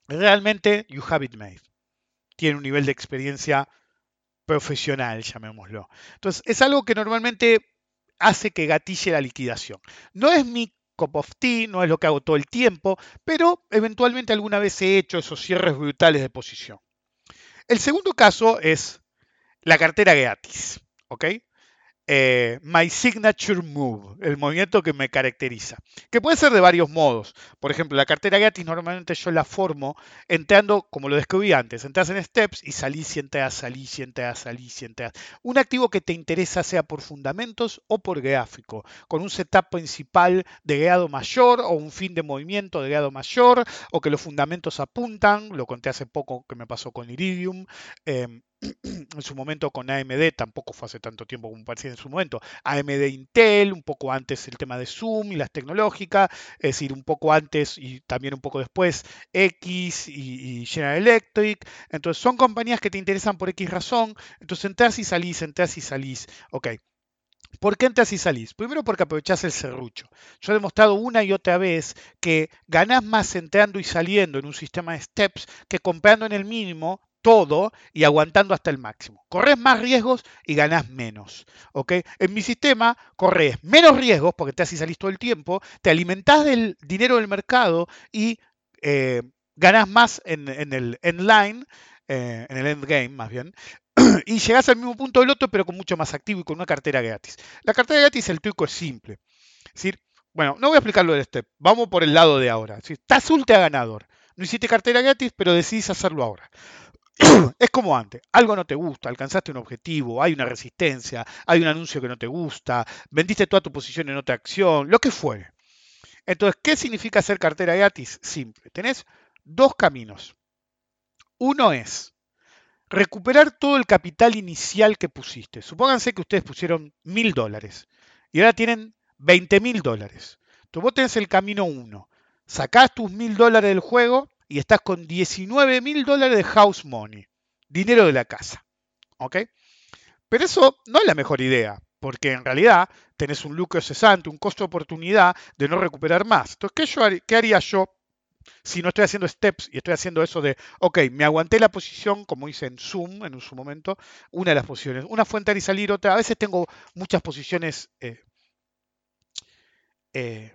realmente you have it made. Tiene un nivel de experiencia profesional, llamémoslo. Entonces, es algo que normalmente hace que gatille la liquidación. No es mi cup of tea, no es lo que hago todo el tiempo, pero eventualmente alguna vez he hecho esos cierres brutales de posición. El segundo caso es la cartera gratis, ¿ok? Eh, my Signature Move, el movimiento que me caracteriza, que puede ser de varios modos. Por ejemplo, la cartera gratis normalmente yo la formo entrando, como lo describí antes, entras en steps y salís y entras, salís y entras, salís y entras. Un activo que te interesa sea por fundamentos o por gráfico, con un setup principal de grado mayor o un fin de movimiento de grado mayor, o que los fundamentos apuntan, lo conté hace poco que me pasó con Iridium. Em, en su momento con AMD, tampoco fue hace tanto tiempo como parecía en su momento, AMD Intel, un poco antes el tema de Zoom y las tecnológicas, es decir, un poco antes y también un poco después X y, General Electric, entonces son compañías que te interesan por X razón, entonces entras y salís, entras y salís, ok. ¿Por qué entras y salís? Primero porque aprovechás el serrucho. Yo he demostrado una y otra vez que ganás más entrando y saliendo en un sistema de steps que comprando en el mínimo todo y aguantando hasta el máximo. Corres más riesgos y ganas menos. ¿ok? En mi sistema corres menos riesgos porque te haces salís todo el tiempo, te alimentás del dinero del mercado y eh, ganas más en, el endline, eh, en el endgame más bien, y llegás al mismo punto del otro pero con mucho más activo y con una cartera gratis. La cartera gratis, el truco es simple. Es decir, bueno, no voy a explicarlo de este, vamos por el lado de ahora. Si estás ultra ganador, no hiciste cartera gratis, pero decidís hacerlo ahora. es como antes, algo no te gusta, alcanzaste un objetivo, hay una resistencia, hay un anuncio que no te gusta, vendiste toda tu posición en otra acción, lo que fuere. Entonces, ¿qué significa hacer cartera gratis? Simple. Tenés dos caminos. Uno es recuperar todo el capital inicial que pusiste. Supónganse que ustedes pusieron mil dólares y ahora tienen 20 mil dólares. Entonces vos tenés el camino uno. Sacás tus mil dólares del juego y estás con 19 mil dólares de house money, dinero de la casa. ¿Ok? Pero eso no es la mejor idea, porque en realidad tenés un lucro cesante, un costo de oportunidad de no recuperar más. Entonces, ¿qué, ¿qué haría yo si no estoy haciendo steps y estoy haciendo eso de, ok, me aguanté la posición, como hice en Zoom en su momento, una de las posiciones, una fue entrar y salir, otra, a veces tengo muchas posiciones eh, eh,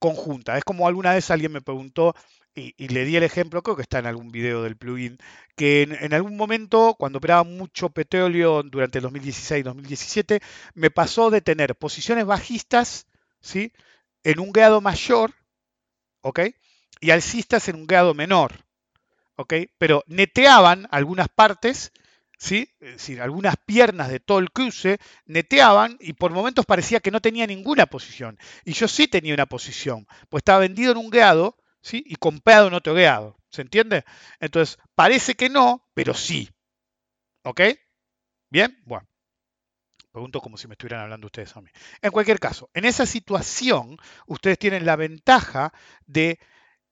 conjuntas. Es como alguna vez alguien me preguntó, y, le di el ejemplo, creo que está en algún video del plugin, que en, algún momento, cuando operaba mucho petróleo durante el 2016-2017, me pasó de tener posiciones bajistas, ¿sí? En un grado mayor, ¿ok? Y alcistas en un grado menor, ¿ok? Pero neteaban algunas partes, ¿sí? Algunas piernas de todo el cruce neteaban y por momentos parecía que no tenía ninguna posición. Y yo sí tenía una posición, pues estaba vendido en un grado, y comprado en otro grado. ¿Se entiende? Entonces, parece que no, pero sí. ¿Ok? ¿Bien? Bueno. Pregunto como si me estuvieran hablando ustedes a mí. En cualquier caso, en esa situación, ustedes tienen la ventaja de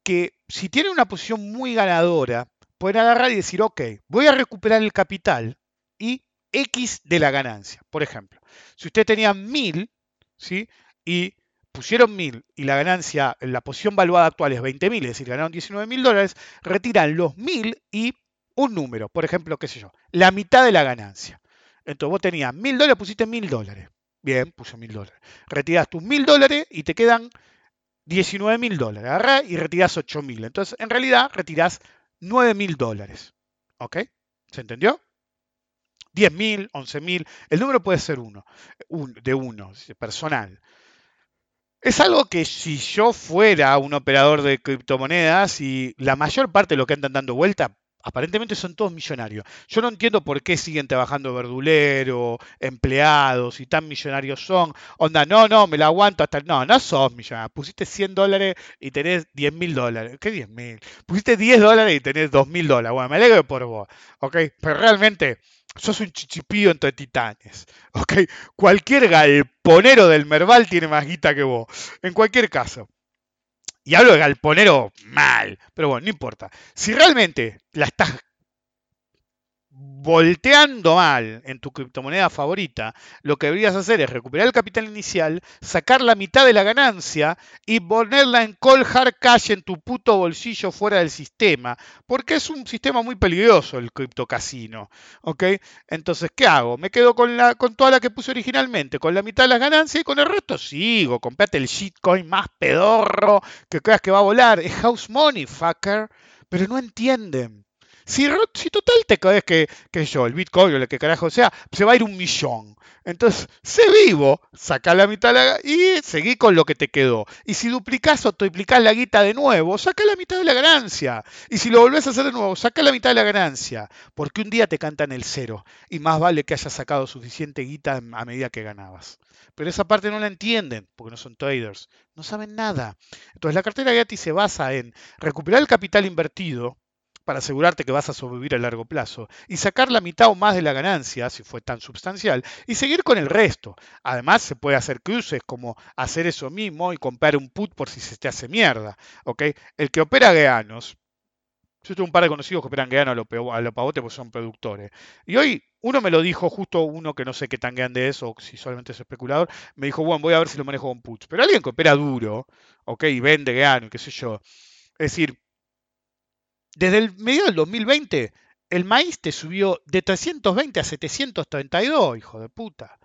que si tienen una posición muy ganadora, pueden agarrar y decir, ok, voy a recuperar el capital y X de la ganancia. Por ejemplo, si usted tenía 1000, ¿sí? Y pusieron 1.000 y la ganancia, la posición valuada actual es 20.000, es decir, ganaron 19.000 dólares, retiran los 1.000 y un número, por ejemplo, qué sé yo, la mitad de la ganancia. Entonces vos tenías 1.000 dólares, pusiste 1.000 dólares. Bien, puse 1.000 dólares. Retirás tus 1.000 dólares y te quedan 19.000 dólares. Agarrás y retirás 8.000. Entonces, en realidad, retirás 9.000 dólares. ¿Ok? ¿Se entendió? 10.000, 11.000, el número puede ser uno, de uno, personal. Es algo que si yo fuera un operador de criptomonedas y la mayor parte de lo que andan dando vuelta, aparentemente son todos millonarios. Yo no entiendo por qué siguen trabajando verdulero, empleados y tan millonarios son. Onda, no, no, me la aguanto hasta... No, no sos millonario. Pusiste 100 dólares y tenés 10 mil dólares. ¿Qué 10 mil? Pusiste 10 dólares y tenés 2 mil dólares. Bueno, me alegro por vos. ¿Ok? Pero realmente sos un chichipío entre titanes. ¿ok? Cualquier galponero del Merval tiene más guita que vos. En cualquier caso. Y hablo de galponero mal, pero bueno, no importa. Si realmente la estás volteando mal en tu criptomoneda favorita, lo que deberías hacer es recuperar el capital inicial, sacar la mitad de la ganancia y ponerla en cold hard cash en tu puto bolsillo fuera del sistema, porque es un sistema muy peligroso el criptocasino, ¿ok? Entonces, ¿qué hago? Me quedo con, la, con toda la que puse originalmente, con la mitad de las ganancias y con el resto sigo, comprate el shitcoin más pedorro que creas que va a volar, es house money, fucker, pero no entienden Si, total te caes que, que yo, el Bitcoin o lo que carajo sea, se va a ir un millón. Entonces, sé vivo, saca la mitad la, y seguí con lo que te quedó. Y si duplicás o triplicás la guita de nuevo, saca la mitad de la ganancia. Y si lo volvés a hacer de nuevo, saca la mitad de la ganancia. Porque un día te cantan el cero. Y más vale que hayas sacado suficiente guita a medida que ganabas. Pero esa parte no la entienden, porque no son traders. No saben nada. Entonces, la cartera gratis se basa en recuperar el capital invertido para asegurarte que vas a sobrevivir a largo plazo y sacar la mitad o más de la ganancia, si fue tan sustancial, y seguir con el resto. Además, se puede hacer cruces como hacer eso mismo y comprar un put por si se te hace mierda. El que opera Geanos, yo tengo un par de conocidos que operan Geano a lo, pavote porque son productores. Y hoy uno me lo dijo, justo uno que no sé qué tan grande es o si solamente es especulador, me dijo, bueno, voy a ver si lo manejo con puts. Pero alguien que opera duro, ¿ok? Y vende Geano, qué sé yo. Es decir, desde el medio del 2020, el maíz te subió de 320 a 732, hijo de puta.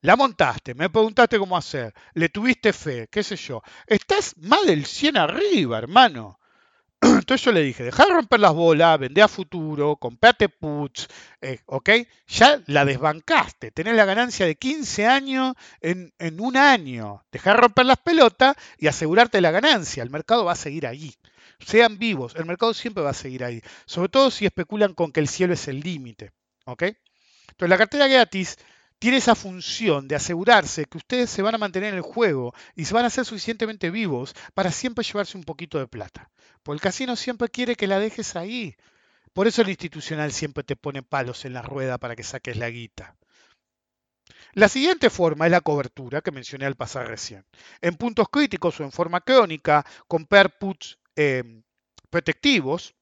La montaste, me preguntaste cómo hacer, le tuviste fe, qué sé yo. Estás más del 100 arriba, hermano. Entonces yo le dije, dejá de romper las bolas, vendé a futuro, comprate puts, eh, ¿ok? Ya la desbancaste, tenés la ganancia de 15 años en, en un año. Dejá de romper las pelotas y asegurarte la ganancia. El mercado va a seguir ahí sean vivos, el mercado siempre va a seguir ahí, sobre todo si especulan con que el cielo es el límite. ¿ok? Entonces la cartera gratis tiene esa función de asegurarse que ustedes se van a mantener en el juego y se van a hacer suficientemente vivos para siempre llevarse un poquito de plata. Porque el casino siempre quiere que la dejes ahí. Por eso el institucional siempre te pone palos en la rueda para que saques la guita. La siguiente forma es la cobertura que mencioné al pasar recién. En puntos críticos o en forma crónica, comprar puts Em, protectivos,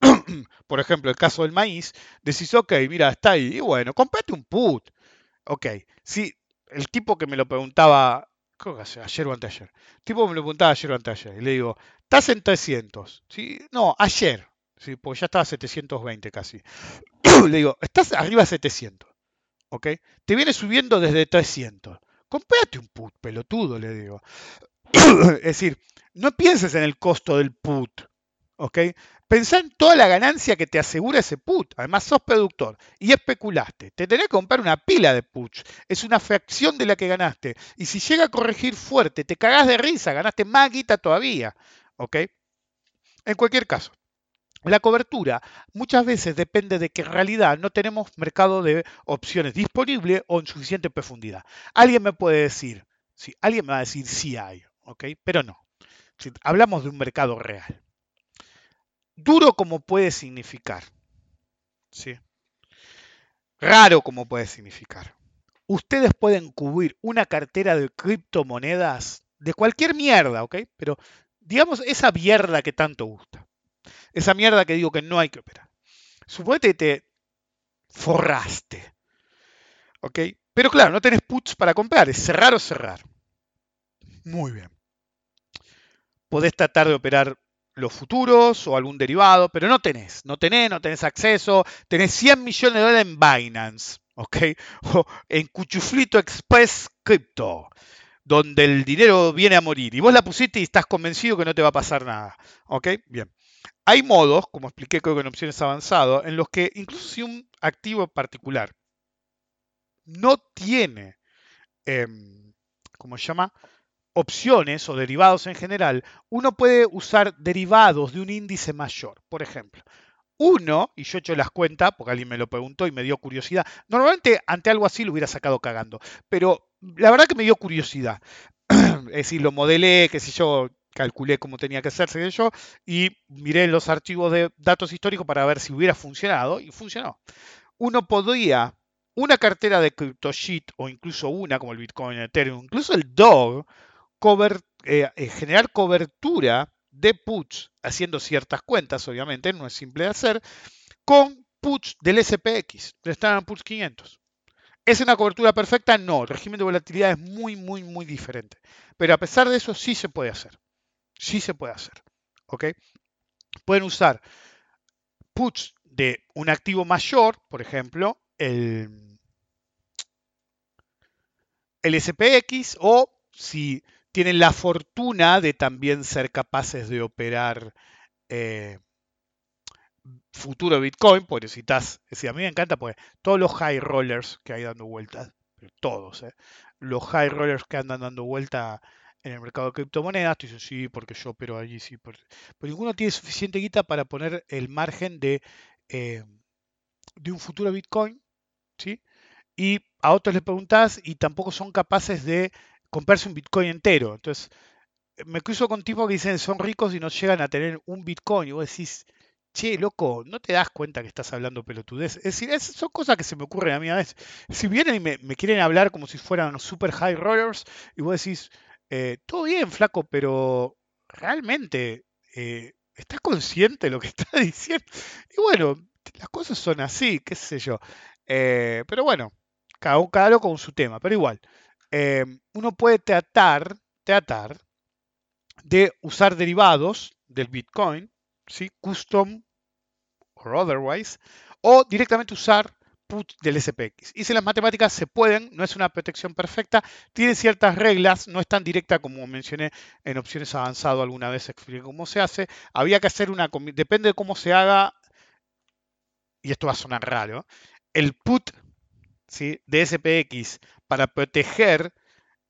por ejemplo, el caso del maíz, decís, ok, mira, está ahí, y bueno, comprate un put. Ok, si el tipo que me lo preguntaba, creo que ayer o anteayer, el tipo me lo preguntaba ayer o anteayer, y le digo, estás en 300, ¿sí? No, ayer, ¿sí? porque ya estaba a 720 casi. le digo, estás arriba de 700, ¿ok? Te viene subiendo desde 300. Comprate un put, pelotudo, le digo. es decir, no pienses en el costo del put, ¿ok? Pensá en toda la ganancia que te asegura ese put. Además, sos productor y especulaste. Te tenés que comprar una pila de puts. Es una fracción de la que ganaste. Y si llega a corregir fuerte, te cagás de risa, ganaste más guita todavía, ¿ok? En cualquier caso, la cobertura muchas veces depende de que en realidad no tenemos mercado de opciones disponible o en suficiente profundidad. Alguien me puede decir, sí, alguien me va a decir sí hay, ¿ok? Pero no hablamos de un mercado real. Duro como puede significar. ¿sí? Raro como puede significar. Ustedes pueden cubrir una cartera de criptomonedas de cualquier mierda, ¿ok? Pero digamos esa mierda que tanto gusta. Esa mierda que digo que no hay que operar. Suponete que te forraste. ¿Ok? Pero claro, no tenés puts para comprar, es cerrar o cerrar. Muy bien podés tratar de operar los futuros o algún derivado, pero no tenés, no tenés, no tenés acceso, tenés 100 millones de dólares en Binance, ¿ok? O en Cuchuflito Express Crypto, donde el dinero viene a morir, y vos la pusiste y estás convencido que no te va a pasar nada, ¿ok? Bien. Hay modos, como expliqué creo que en opciones avanzado, en los que incluso si un activo particular no tiene, eh, ¿cómo se llama? Opciones o derivados en general, uno puede usar derivados de un índice mayor. Por ejemplo, uno, y yo he hecho las cuentas, porque alguien me lo preguntó y me dio curiosidad, normalmente ante algo así lo hubiera sacado cagando, pero la verdad que me dio curiosidad. es decir, lo modelé, qué sé yo, calculé cómo tenía que hacerse yo, y miré los archivos de datos históricos para ver si hubiera funcionado, y funcionó. Uno podría, una cartera de CryptoSheet, o incluso una como el Bitcoin, Ethereum, incluso el DOG, eh, eh, generar cobertura de puts haciendo ciertas cuentas, obviamente, no es simple de hacer, con puts del SPX, del Standard Puts 500. ¿Es una cobertura perfecta? No, el régimen de volatilidad es muy, muy, muy diferente. Pero a pesar de eso, sí se puede hacer. Sí se puede hacer. ¿Ok? Pueden usar puts de un activo mayor, por ejemplo, el, el SPX, o si tienen la fortuna de también ser capaces de operar eh, futuro Bitcoin, porque necesitas, es decir, a mí me encanta porque todos los high rollers que hay dando vueltas, todos, ¿eh? los high rollers que andan dando vuelta en el mercado de criptomonedas, tú dices, sí, porque yo, pero allí sí, pero, ninguno tiene suficiente guita para poner el margen de, eh, de un futuro Bitcoin, ¿sí? Y a otros les preguntás y tampoco son capaces de comprarse un Bitcoin entero. Entonces, me cruzo con tipos que dicen son ricos y no llegan a tener un Bitcoin. Y vos decís, che, loco, no te das cuenta que estás hablando pelotudez. Es decir, son cosas que se me ocurren a mí a veces. Si vienen y me, quieren hablar como si fueran super high rollers, y vos decís, eh, todo bien, flaco, pero realmente, eh, ¿estás consciente de lo que estás diciendo? Y bueno, las cosas son así, qué sé yo. Eh, pero bueno, cada, cada loco con su tema, pero igual. Uno puede tratar, tratar de usar derivados del Bitcoin, ¿sí? custom or otherwise, o directamente usar put del SPX. Y si las matemáticas se pueden, no es una protección perfecta, tiene ciertas reglas, no es tan directa como mencioné en opciones avanzado alguna vez, expliqué cómo se hace. Había que hacer una, depende de cómo se haga, y esto va a sonar raro, el put de SPX para proteger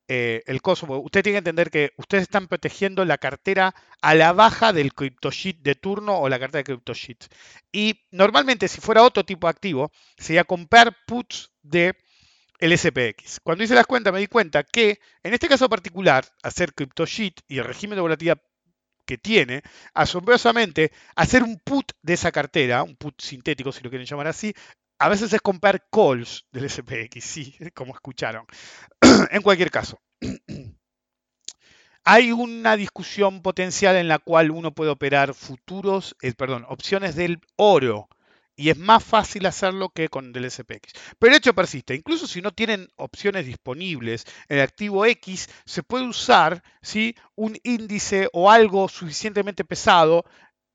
eh, el coso. Usted tiene que entender que ustedes están protegiendo la cartera a la baja del CryptoSheet de turno o la cartera de CryptoSheet. Y normalmente, si fuera otro tipo de activo, sería comprar puts de el SPX. Cuando hice las cuentas, me di cuenta que en este caso particular, hacer CryptoSheet y el régimen de volatilidad que tiene, asombrosamente, hacer un put de esa cartera, un put sintético, si lo quieren llamar así, a veces es comprar calls del SPX, sí, como escucharon. en cualquier caso, hay una discusión potencial en la cual uno puede operar futuros, eh, perdón, opciones del oro. Y es más fácil hacerlo que con el SPX. Pero el hecho persiste. Incluso si no tienen opciones disponibles el activo X, se puede usar ¿sí? un índice o algo suficientemente pesado,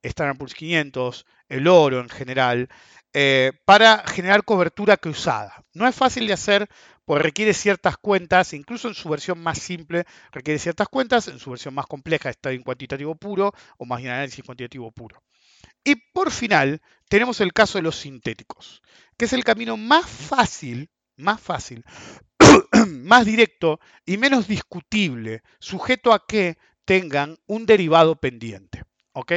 Standard Poor's 500, el oro en general, eh, para generar cobertura cruzada. No es fácil de hacer porque requiere ciertas cuentas, incluso en su versión más simple requiere ciertas cuentas, en su versión más compleja está en cuantitativo puro o más en análisis cuantitativo puro. Y por final tenemos el caso de los sintéticos, que es el camino más fácil, más fácil, más directo y menos discutible, sujeto a que tengan un derivado pendiente. ¿Ok?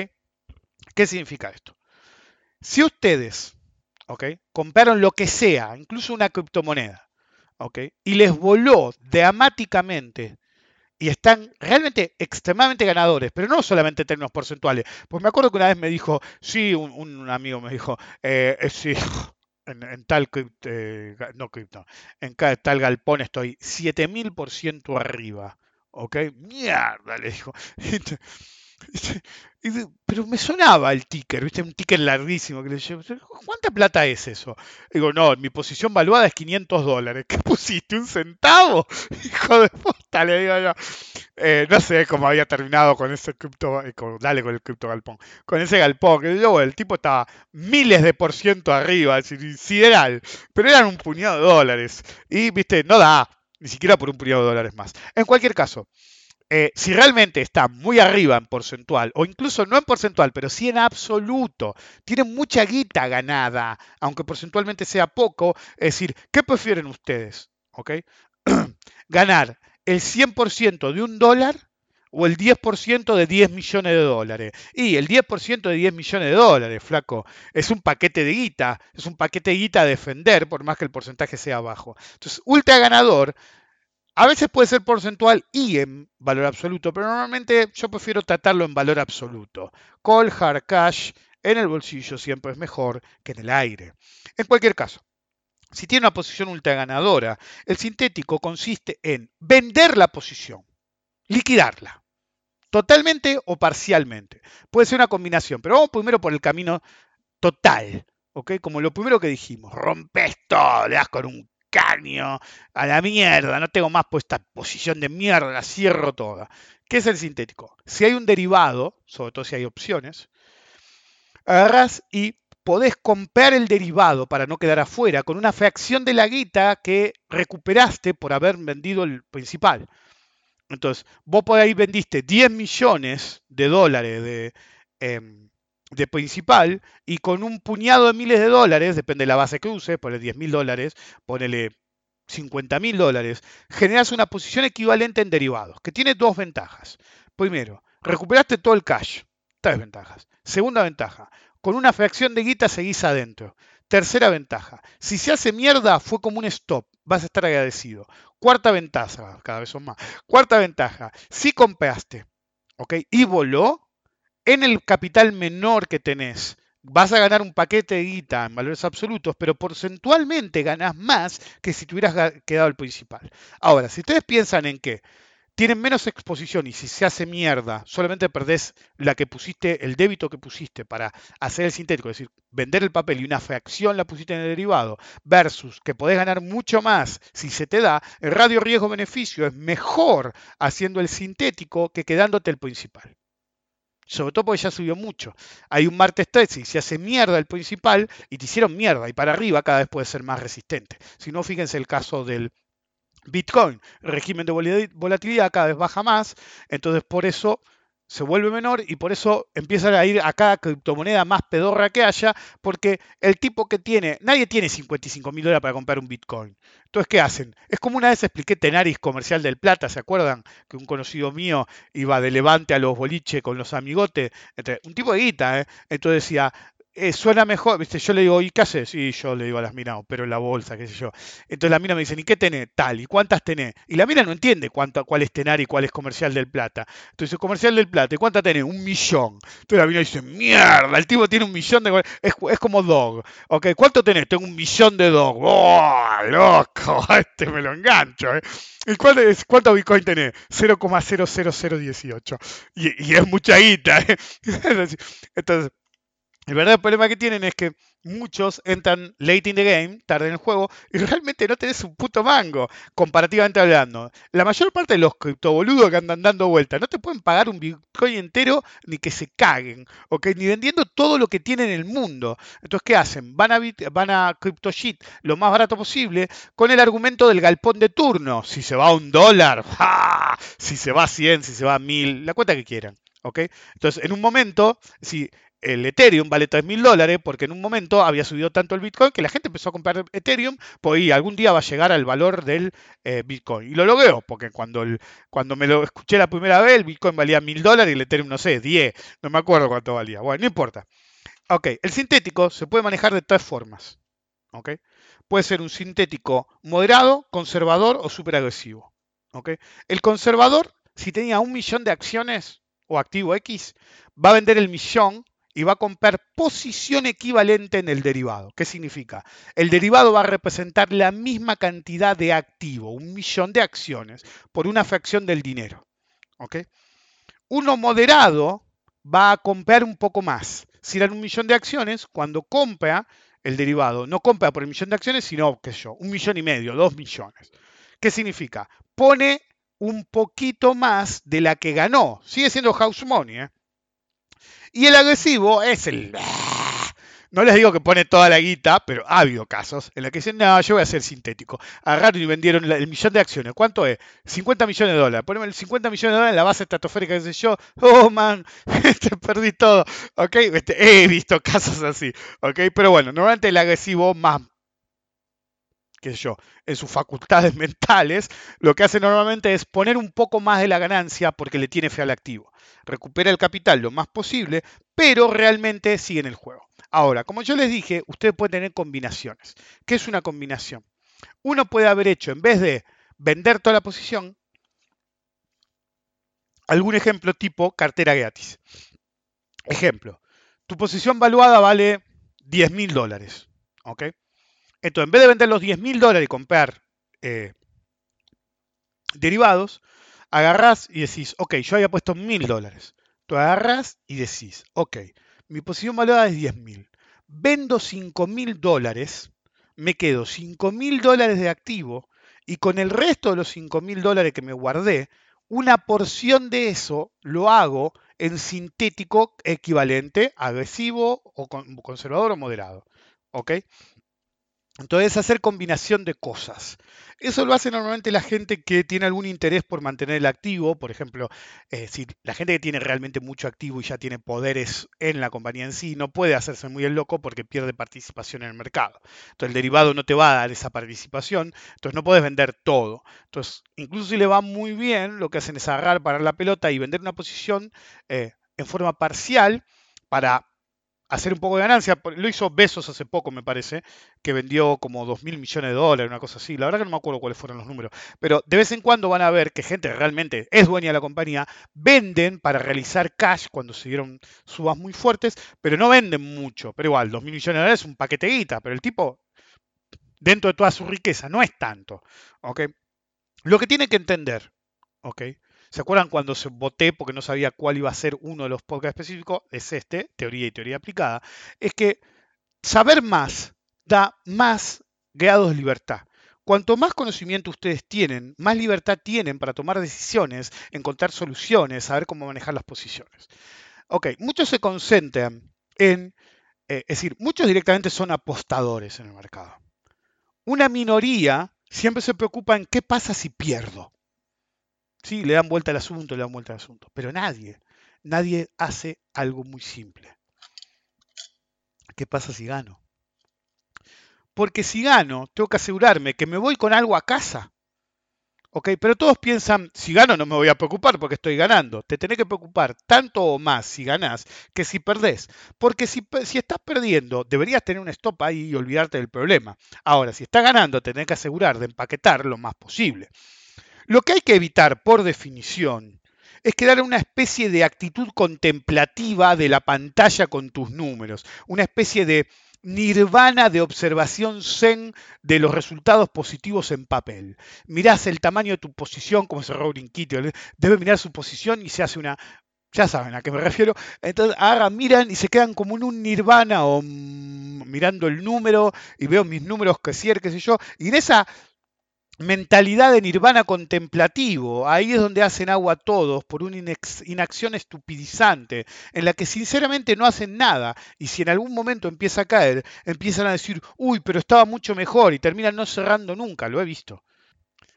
¿Qué significa esto? Si ustedes Compraron lo que sea, incluso una criptomoneda, Y les voló dramáticamente y están realmente extremadamente ganadores, pero no solamente en términos porcentuales. Pues me acuerdo que una vez me dijo, sí, un, amigo me dijo, eh, eh, sí, en, tal eh, no cripto, en tal galpón estoy 7000% arriba. ¿Ok? Mierda, le dijo. Pero me sonaba el ticker, ¿viste? Un ticker larguísimo. Que le ¿Cuánta plata es eso? Digo, no, mi posición valuada es 500 dólares. ¿Qué pusiste? ¿Un centavo? Hijo de puta, le digo yo. Eh, no sé cómo había terminado con ese cripto, eh, dale con el cripto galpón, con ese galpón, que luego el tipo estaba miles de por ciento arriba, sideral, pero eran un puñado de dólares. Y, viste, no da, ni siquiera por un puñado de dólares más. En cualquier caso, eh, si realmente está muy arriba en porcentual, o incluso no en porcentual, pero sí en absoluto, tiene mucha guita ganada, aunque porcentualmente sea poco, es decir, ¿qué prefieren ustedes? ¿Ganar el 100% de un dólar o el 10% de 10 millones de dólares? Y el 10% de 10 millones de dólares, flaco, es un paquete de guita, es un paquete de guita a defender, por más que el porcentaje sea bajo. Entonces, ultra ganador a veces puede ser porcentual y en valor absoluto, pero normalmente yo prefiero tratarlo en valor absoluto. Call hard cash en el bolsillo siempre es mejor que en el aire. En cualquier caso, si tiene una posición ultra ganadora, el sintético consiste en vender la posición, liquidarla, totalmente o parcialmente. Puede ser una combinación, pero vamos primero por el camino total. ¿ok? Como lo primero que dijimos, rompes todo, le das con un a la mierda, no tengo más puesta posición de mierda, la cierro toda. ¿Qué es el sintético? Si hay un derivado, sobre todo si hay opciones, agarras y podés comprar el derivado para no quedar afuera con una fracción de la guita que recuperaste por haber vendido el principal. Entonces, vos por ahí vendiste 10 millones de dólares de, em, de principal y con un puñado de miles de dólares, depende de la base que uses, ponle 10 mil dólares, ponele 50 mil dólares, generas una posición equivalente en derivados, que tiene dos ventajas. Primero, recuperaste todo el cash, tres ventajas. Segunda ventaja, con una fracción de guita seguís adentro. Tercera ventaja, si se hace mierda fue como un stop, vas a estar agradecido. Cuarta ventaja, cada vez son más. Cuarta ventaja, si compraste, ¿ok? Y voló, en el capital menor que tenés, vas a ganar un paquete de guita en valores absolutos, pero porcentualmente ganas más que si tuvieras quedado el principal. Ahora, si ustedes piensan en que tienen menos exposición y si se hace mierda, solamente perdés la que pusiste, el débito que pusiste para hacer el sintético, es decir, vender el papel y una fracción la pusiste en el derivado, versus que podés ganar mucho más si se te da, el radio riesgo-beneficio es mejor haciendo el sintético que quedándote el principal sobre todo porque ya subió mucho. Hay un martes 13 y se hace mierda el principal y te hicieron mierda y para arriba cada vez puede ser más resistente. Si no, fíjense el caso del Bitcoin, régimen de volatilidad cada vez baja más, entonces por eso se vuelve menor y por eso empiezan a ir a cada criptomoneda más pedorra que haya, porque el tipo que tiene, nadie tiene 55 mil dólares para comprar un Bitcoin. Entonces, ¿qué hacen? Es como una vez expliqué Tenaris Comercial del Plata, ¿se acuerdan? Que un conocido mío iba de Levante a los boliches con los amigotes, un tipo de guita, ¿eh? Entonces decía, eh, suena mejor, ¿viste? Yo le digo, ¿y qué haces? Y yo le digo a las minas, pero en la bolsa, qué sé yo. Entonces la mina me dice, ¿y qué tenés? Tal, ¿y cuántas tenés? Y la mina no entiende cuánto, cuál es tenar y cuál es comercial del plata. Entonces, comercial del plata, ¿y cuántas tenés? Un millón. Entonces la mina dice, mierda, el tipo tiene un millón de... Es, es como dog. Ok, ¿cuánto tenés? Tengo un millón de dog. ¡Oh, loco! Este me lo engancho, ¿eh? ¿Y cuánto, cuánto Bitcoin tenés? 0,00018. Y, y es mucha guita, ¿eh? Entonces, el verdadero problema que tienen es que muchos entran late in the game, tarde en el juego, y realmente no tenés un puto mango, comparativamente hablando. La mayor parte de los criptoboludos que andan dando vueltas no te pueden pagar un Bitcoin entero ni que se caguen, ¿ok? Ni vendiendo todo lo que tienen en el mundo. Entonces, ¿qué hacen? Van a, van a CryptoShit lo más barato posible con el argumento del galpón de turno. Si se va a un dólar, si se va a 100, si se va a 1000, la cuenta que quieran. ¿ok? Entonces, en un momento, si el Ethereum vale 3 mil dólares porque en un momento había subido tanto el Bitcoin que la gente empezó a comprar Ethereum, pues algún día va a llegar al valor del eh, Bitcoin. Y lo logró, porque cuando, cuando me lo escuché la primera vez, el Bitcoin valía mil dólares y el Ethereum, no sé, 10, no me acuerdo cuánto valía. Bueno, no importa. Ok, el sintético se puede manejar de tres formas. Ok, puede ser un sintético moderado, conservador o super agresivo. Ok, el conservador, si tenía un millón de acciones o activo X, va a vender el millón y va a comprar posición equivalente en el derivado. ¿Qué significa? El derivado va a representar la misma cantidad de activo, un millón de acciones, por una fracción del dinero. Uno moderado va a comprar un poco más. Si eran un millón de acciones, cuando compra el derivado, no compra por el millón de acciones, sino, yo, un millón y medio, dos millones. ¿Qué significa? Pone un poquito más de la que ganó. Sigue siendo house money, ¿eh? Y el agresivo es el... No les digo que pone toda la guita, pero ha habido casos en los que dicen, no, yo voy a ser sintético. Agarraron y vendieron el millón de acciones. ¿Cuánto es? 50 millones de dólares. Poneme el 50 millones de dólares en la base estratosférica, que sé yo. Oh, man, este, perdí todo. ¿Ok? Este, he visto casos así. ¿Ok? Pero bueno, normalmente el agresivo más qué yo, en sus facultades mentales, lo que hace normalmente es poner un poco más de la ganancia porque le tiene fe al activo. Recupera el capital lo más posible, pero realmente sigue en el juego. Ahora, como yo les dije, usted puede tener combinaciones. ¿Qué es una combinación? Uno puede haber hecho, en vez de vender toda la posición, algún ejemplo tipo cartera gratis. Ejemplo, tu posición valuada vale 10 mil dólares. ¿ok? Entonces, en vez de vender los 10 mil dólares y comprar eh, derivados, agarrás y decís, ok, yo había puesto mil dólares. Tú agarras y decís, ok, mi posición valorada es 10 mil. Vendo 5 mil dólares, me quedo 5 mil dólares de activo y con el resto de los 5 mil dólares que me guardé, una porción de eso lo hago en sintético equivalente, agresivo o conservador o moderado. ¿Ok? Entonces, hacer combinación de cosas. Eso lo hace normalmente la gente que tiene algún interés por mantener el activo. Por ejemplo, eh, si la gente que tiene realmente mucho activo y ya tiene poderes en la compañía en sí, no puede hacerse muy el loco porque pierde participación en el mercado. Entonces, el derivado no te va a dar esa participación. Entonces, no puedes vender todo. Entonces, incluso si le va muy bien, lo que hacen es agarrar, parar la pelota y vender una posición eh, en forma parcial para hacer un poco de ganancia. Lo hizo Besos hace poco, me parece, que vendió como 2 mil millones de dólares, una cosa así. La verdad que no me acuerdo cuáles fueron los números. Pero de vez en cuando van a ver que gente realmente es dueña de la compañía, venden para realizar cash cuando se dieron subas muy fuertes, pero no venden mucho. Pero igual, 2 mil millones de dólares es un paquete de guita, pero el tipo, dentro de toda su riqueza, no es tanto. ¿ok? Lo que tiene que entender, ¿ok? ¿Se acuerdan cuando se voté porque no sabía cuál iba a ser uno de los podcasts específicos? Es este, teoría y teoría aplicada. Es que saber más da más grados de libertad. Cuanto más conocimiento ustedes tienen, más libertad tienen para tomar decisiones, encontrar soluciones, saber cómo manejar las posiciones. Ok, muchos se concentran en, eh, es decir, muchos directamente son apostadores en el mercado. Una minoría siempre se preocupa en qué pasa si pierdo. Sí, le dan vuelta al asunto, le dan vuelta al asunto. Pero nadie, nadie hace algo muy simple. ¿Qué pasa si gano? Porque si gano, tengo que asegurarme que me voy con algo a casa. ¿Ok? Pero todos piensan, si gano no me voy a preocupar porque estoy ganando. Te tenés que preocupar tanto o más si ganás que si perdés. Porque si, si estás perdiendo, deberías tener un stop ahí y olvidarte del problema. Ahora, si estás ganando, tenés que asegurar de empaquetar lo más posible. Lo que hay que evitar, por definición, es en una especie de actitud contemplativa de la pantalla con tus números, una especie de nirvana de observación zen de los resultados positivos en papel. Mirás el tamaño de tu posición, como se Rowling Kitty, debe mirar su posición y se hace una... Ya saben a qué me refiero. Entonces, ahora miran y se quedan como en un nirvana o mirando el número y veo mis números cierto, qué sé yo. Y en esa mentalidad de nirvana contemplativo. Ahí es donde hacen agua todos por una inacción estupidizante, en la que sinceramente no hacen nada. Y si en algún momento empieza a caer, empiezan a decir, uy, pero estaba mucho mejor y terminan no cerrando nunca, lo he visto.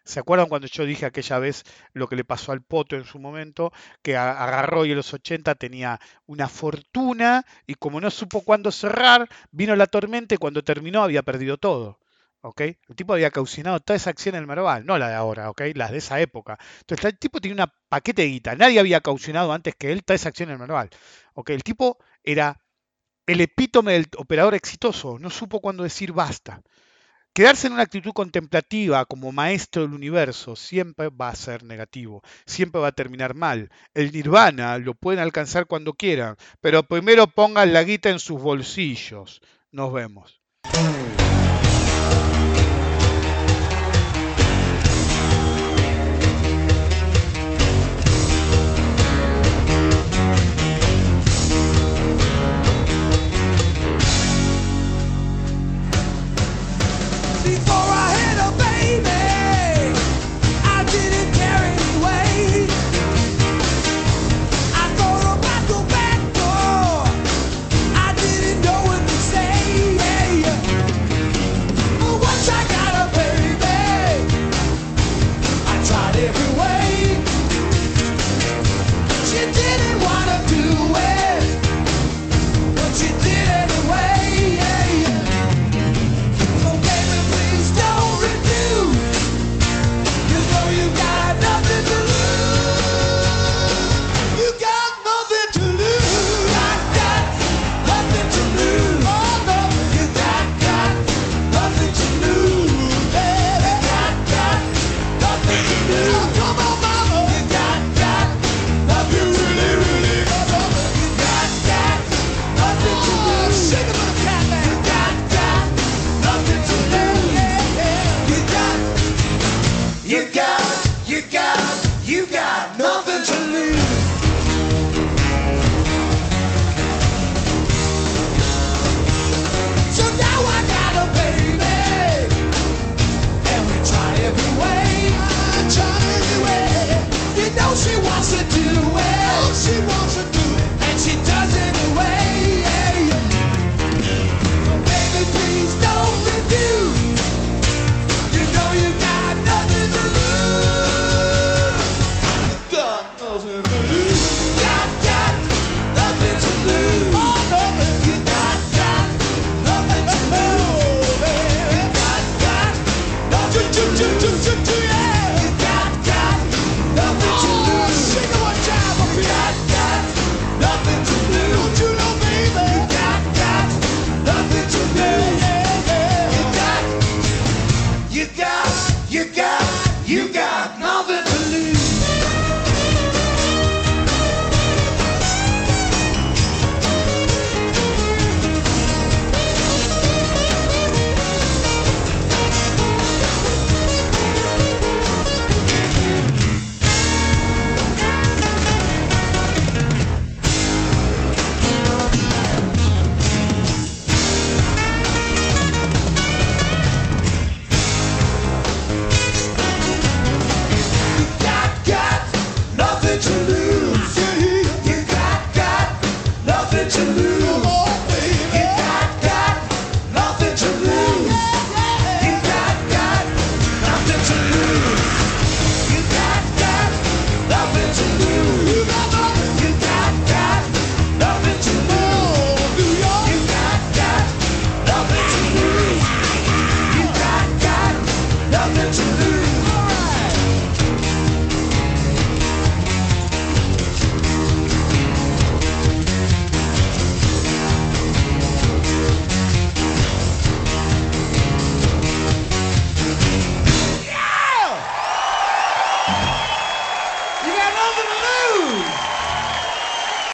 ¿Se acuerdan cuando yo dije aquella vez lo que le pasó al Poto en su momento? Que agarró y en los 80 tenía una fortuna y como no supo cuándo cerrar, vino la tormenta y cuando terminó había perdido todo. El tipo había caucionado toda esa acción en el Merval, no la de ahora, ¿ok? Las de esa época. Entonces el tipo tenía una paquete de guita. Nadie había caucionado antes que él toda esa acción en el Merval. ¿ok? El tipo era el epítome del operador exitoso. No supo cuándo decir basta. Quedarse en una actitud contemplativa como maestro del universo siempre va a ser negativo, siempre va a terminar mal. El nirvana lo pueden alcanzar cuando quieran, pero primero pongan la guita en sus bolsillos. Nos vemos.